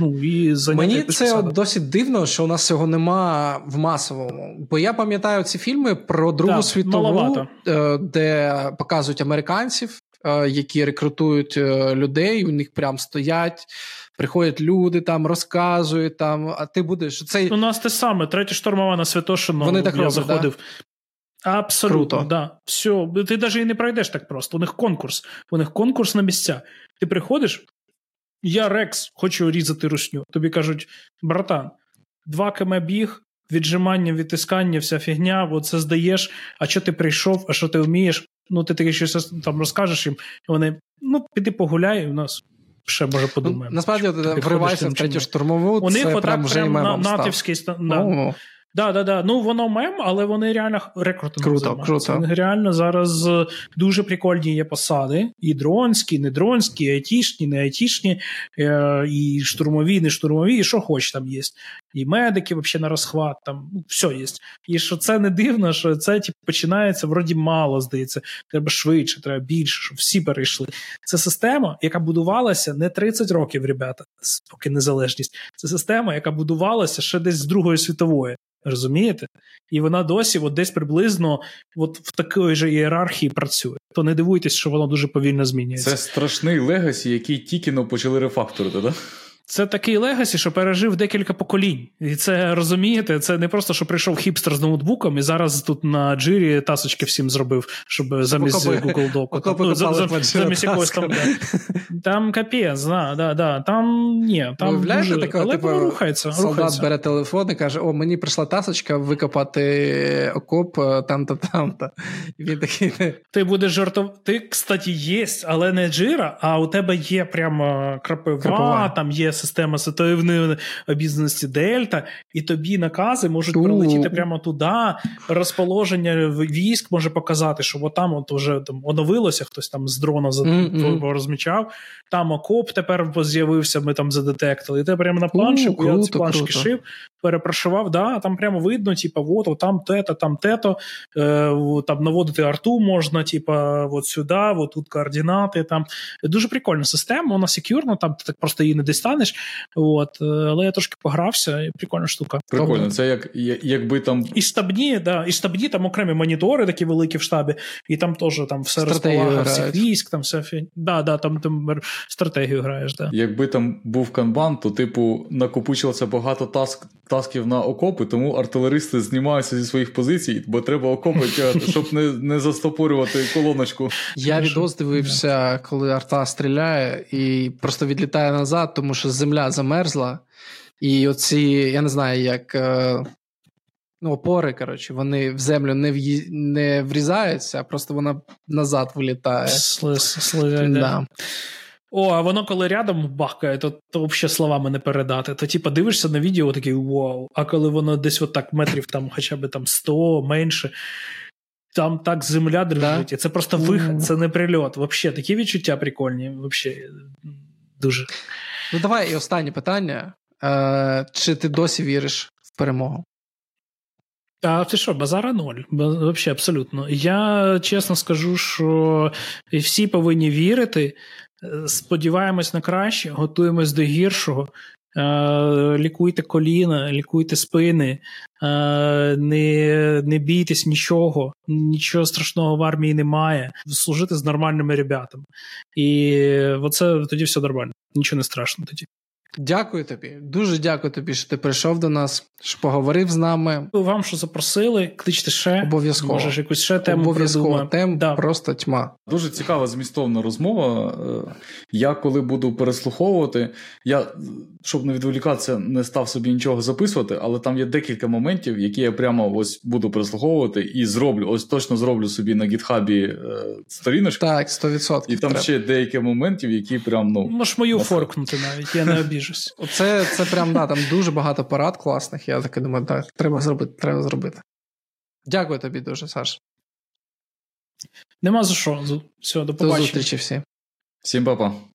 ну, і зайняти Мені це посаду. досить дивно, що у нас цього нема в масовому. Бо я пам'ятаю ці фільми про Другу так, світову, маловато. Е, де показують американців. Е, які рекрутують е, людей, у них прям стоять приходять люди, там розказують, там, а ти будеш. Цей... У нас те саме, третя штурмова на Святошино. Вони так я роблять, заходив. Да? Абсолютно, Круто. да. Все, ти навіть і не пройдеш так просто. У них конкурс. У них конкурс на місця. Ти приходиш, я Рекс, хочу різати русню. Тобі кажуть, братан, 2 км біг, віджимання, відтискання, вся фігня, от це здаєш, а що ти прийшов, а що ти вмієш? Ну, ти таке щось там розкажеш їм, і вони, ну, піди погуляй, у нас ще може подумаємо. Ну, насправді, ти вриваєшся в третю штурмову, у них це прям вже на, натівський да. Да, да, да. Ну воно мем, але вони реально рекрутингом Круто, займаються. круто. Вони реально зараз е, дуже прикольні є посади. І дронські, і не дронські, і айтішні, не айтішні, е, і штурмові, не штурмові, і що хоч там є. І медики взагалі на розхват, там ну, все є. І що це не дивно, що це типу, починається вроді мало, здається. Треба швидше, треба більше, щоб всі перейшли. Це система, яка будувалася не 30 років, ребята, поки незалежність. Це система, яка будувалася ще десь з Другої світової. Розумієте? І вона досі от десь приблизно от в такої ж ієрархії працює. То не дивуйтесь, що воно дуже повільно змінюється. Це страшний legacy, який тільки но почали рефакторити, так? Це такий legacy, що пережив декілька поколінь. І це розумієте, це не просто, що прийшов хіпстер з ноутбуком і зараз тут на Jira -і тасочки всім зробив, щоб замість Google Doc. Ну, замість якогось там. Там капець, да, да, да. Там ні, там дуже... такого, але типу, рухається. Солдат рухається. бере телефон і каже: О, мені прийшла тасочка викопати окоп е, там-то, там-то. І він такий. Ти будеш жартов... Ти, кстати, є, але не джира, а у тебе є прямо крапива, крапива. там є система ситуативної обізнаності Дельта, і тобі накази можуть Ту. прилетіти прямо туди. Розположення військ може показати, що от там от вже там оновилося, хтось там з дрона mm-hmm. розмічав. Там окоп тепер з'явився, ми там задетектили. І ти прямо на планшику, я ці планшики шив, перепрошував, да, там прямо видно, типу, от, от там тето, там тето, е, там наводити арту можна, типу, от сюди, от тут координати. Там. Дуже прикольна система, вона секюрна, там ти так просто її не дістанеш. От, е, але я трошки погрався, і прикольна штука. Прикольно, це як якби там. І штабні, да, і штабні там окремі монітори такі великі в штабі, і там теж там все розполага всіх військ, там все фі... да, да, там, там стратегію граєш. Да. Якби там був канбан, то типу накопичилося багато таск тасків на окопи, тому артилеристи знімаються зі своїх позицій, бо треба окопи тягати, щоб не не застопорювати колоночку. Я відос дивився, коли арта стріляє і просто відлітає назад, тому що земля замерзла. І оці, я не знаю, як е, ну, опори, коротше, вони в землю не в'ї... не врізаються, а просто вона назад вилітає. Да. О, а воно коли рядом бахкає, то то взагалі словами не передати. То типу, дивишся на відео такий вау. А коли воно десь отак метрів там хоча б там 100 менше, там так земля дрижить. Да? І це просто вихід, це не прильот. Взагалі, такі відчуття прикольні. Взагалі, дуже. Ну, давай і останнє питання. Е, Чи ти досі віриш в перемогу? А ти що, базара ноль? Взагалі, абсолютно. Я чесно скажу, що всі повинні вірити. Сподіваємось на краще, готуємось до гіршого. Е, лікуйте коліна, лікуйте спини, е, не не бійтесь нічого, нічого страшного в армії немає. Служити з нормальними ребятами. І оце тоді все нормально, нічого не страшно тоді. Дякую тобі, дуже дякую тобі, що ти прийшов до нас, що поговорив з нами. Вам що запросили, кличте ще. Обов'язково. Можеш якусь ще тему Обов'язково тем да. просто тьма. Дуже цікава змістовна розмова. Е, я коли буду переслуховувати, я щоб не відволікатися, не став собі нічого записувати, але там є декілька моментів, які я прямо ось буду переслуховувати і зроблю. Ось точно зроблю собі на гітхабі е, сторіночку. Так, 100%. І там треба. ще деякі моментів, які прям ну можеш мою форкнути навіть. Я не обіжу біжусь. Це прям да, там дуже багато порад класних. Я таки думаю, так, треба зробити, треба зробити. Дякую тобі дуже, Саш. Нема за що. Все, до побачення. До зустрічі всі. Всім па-па.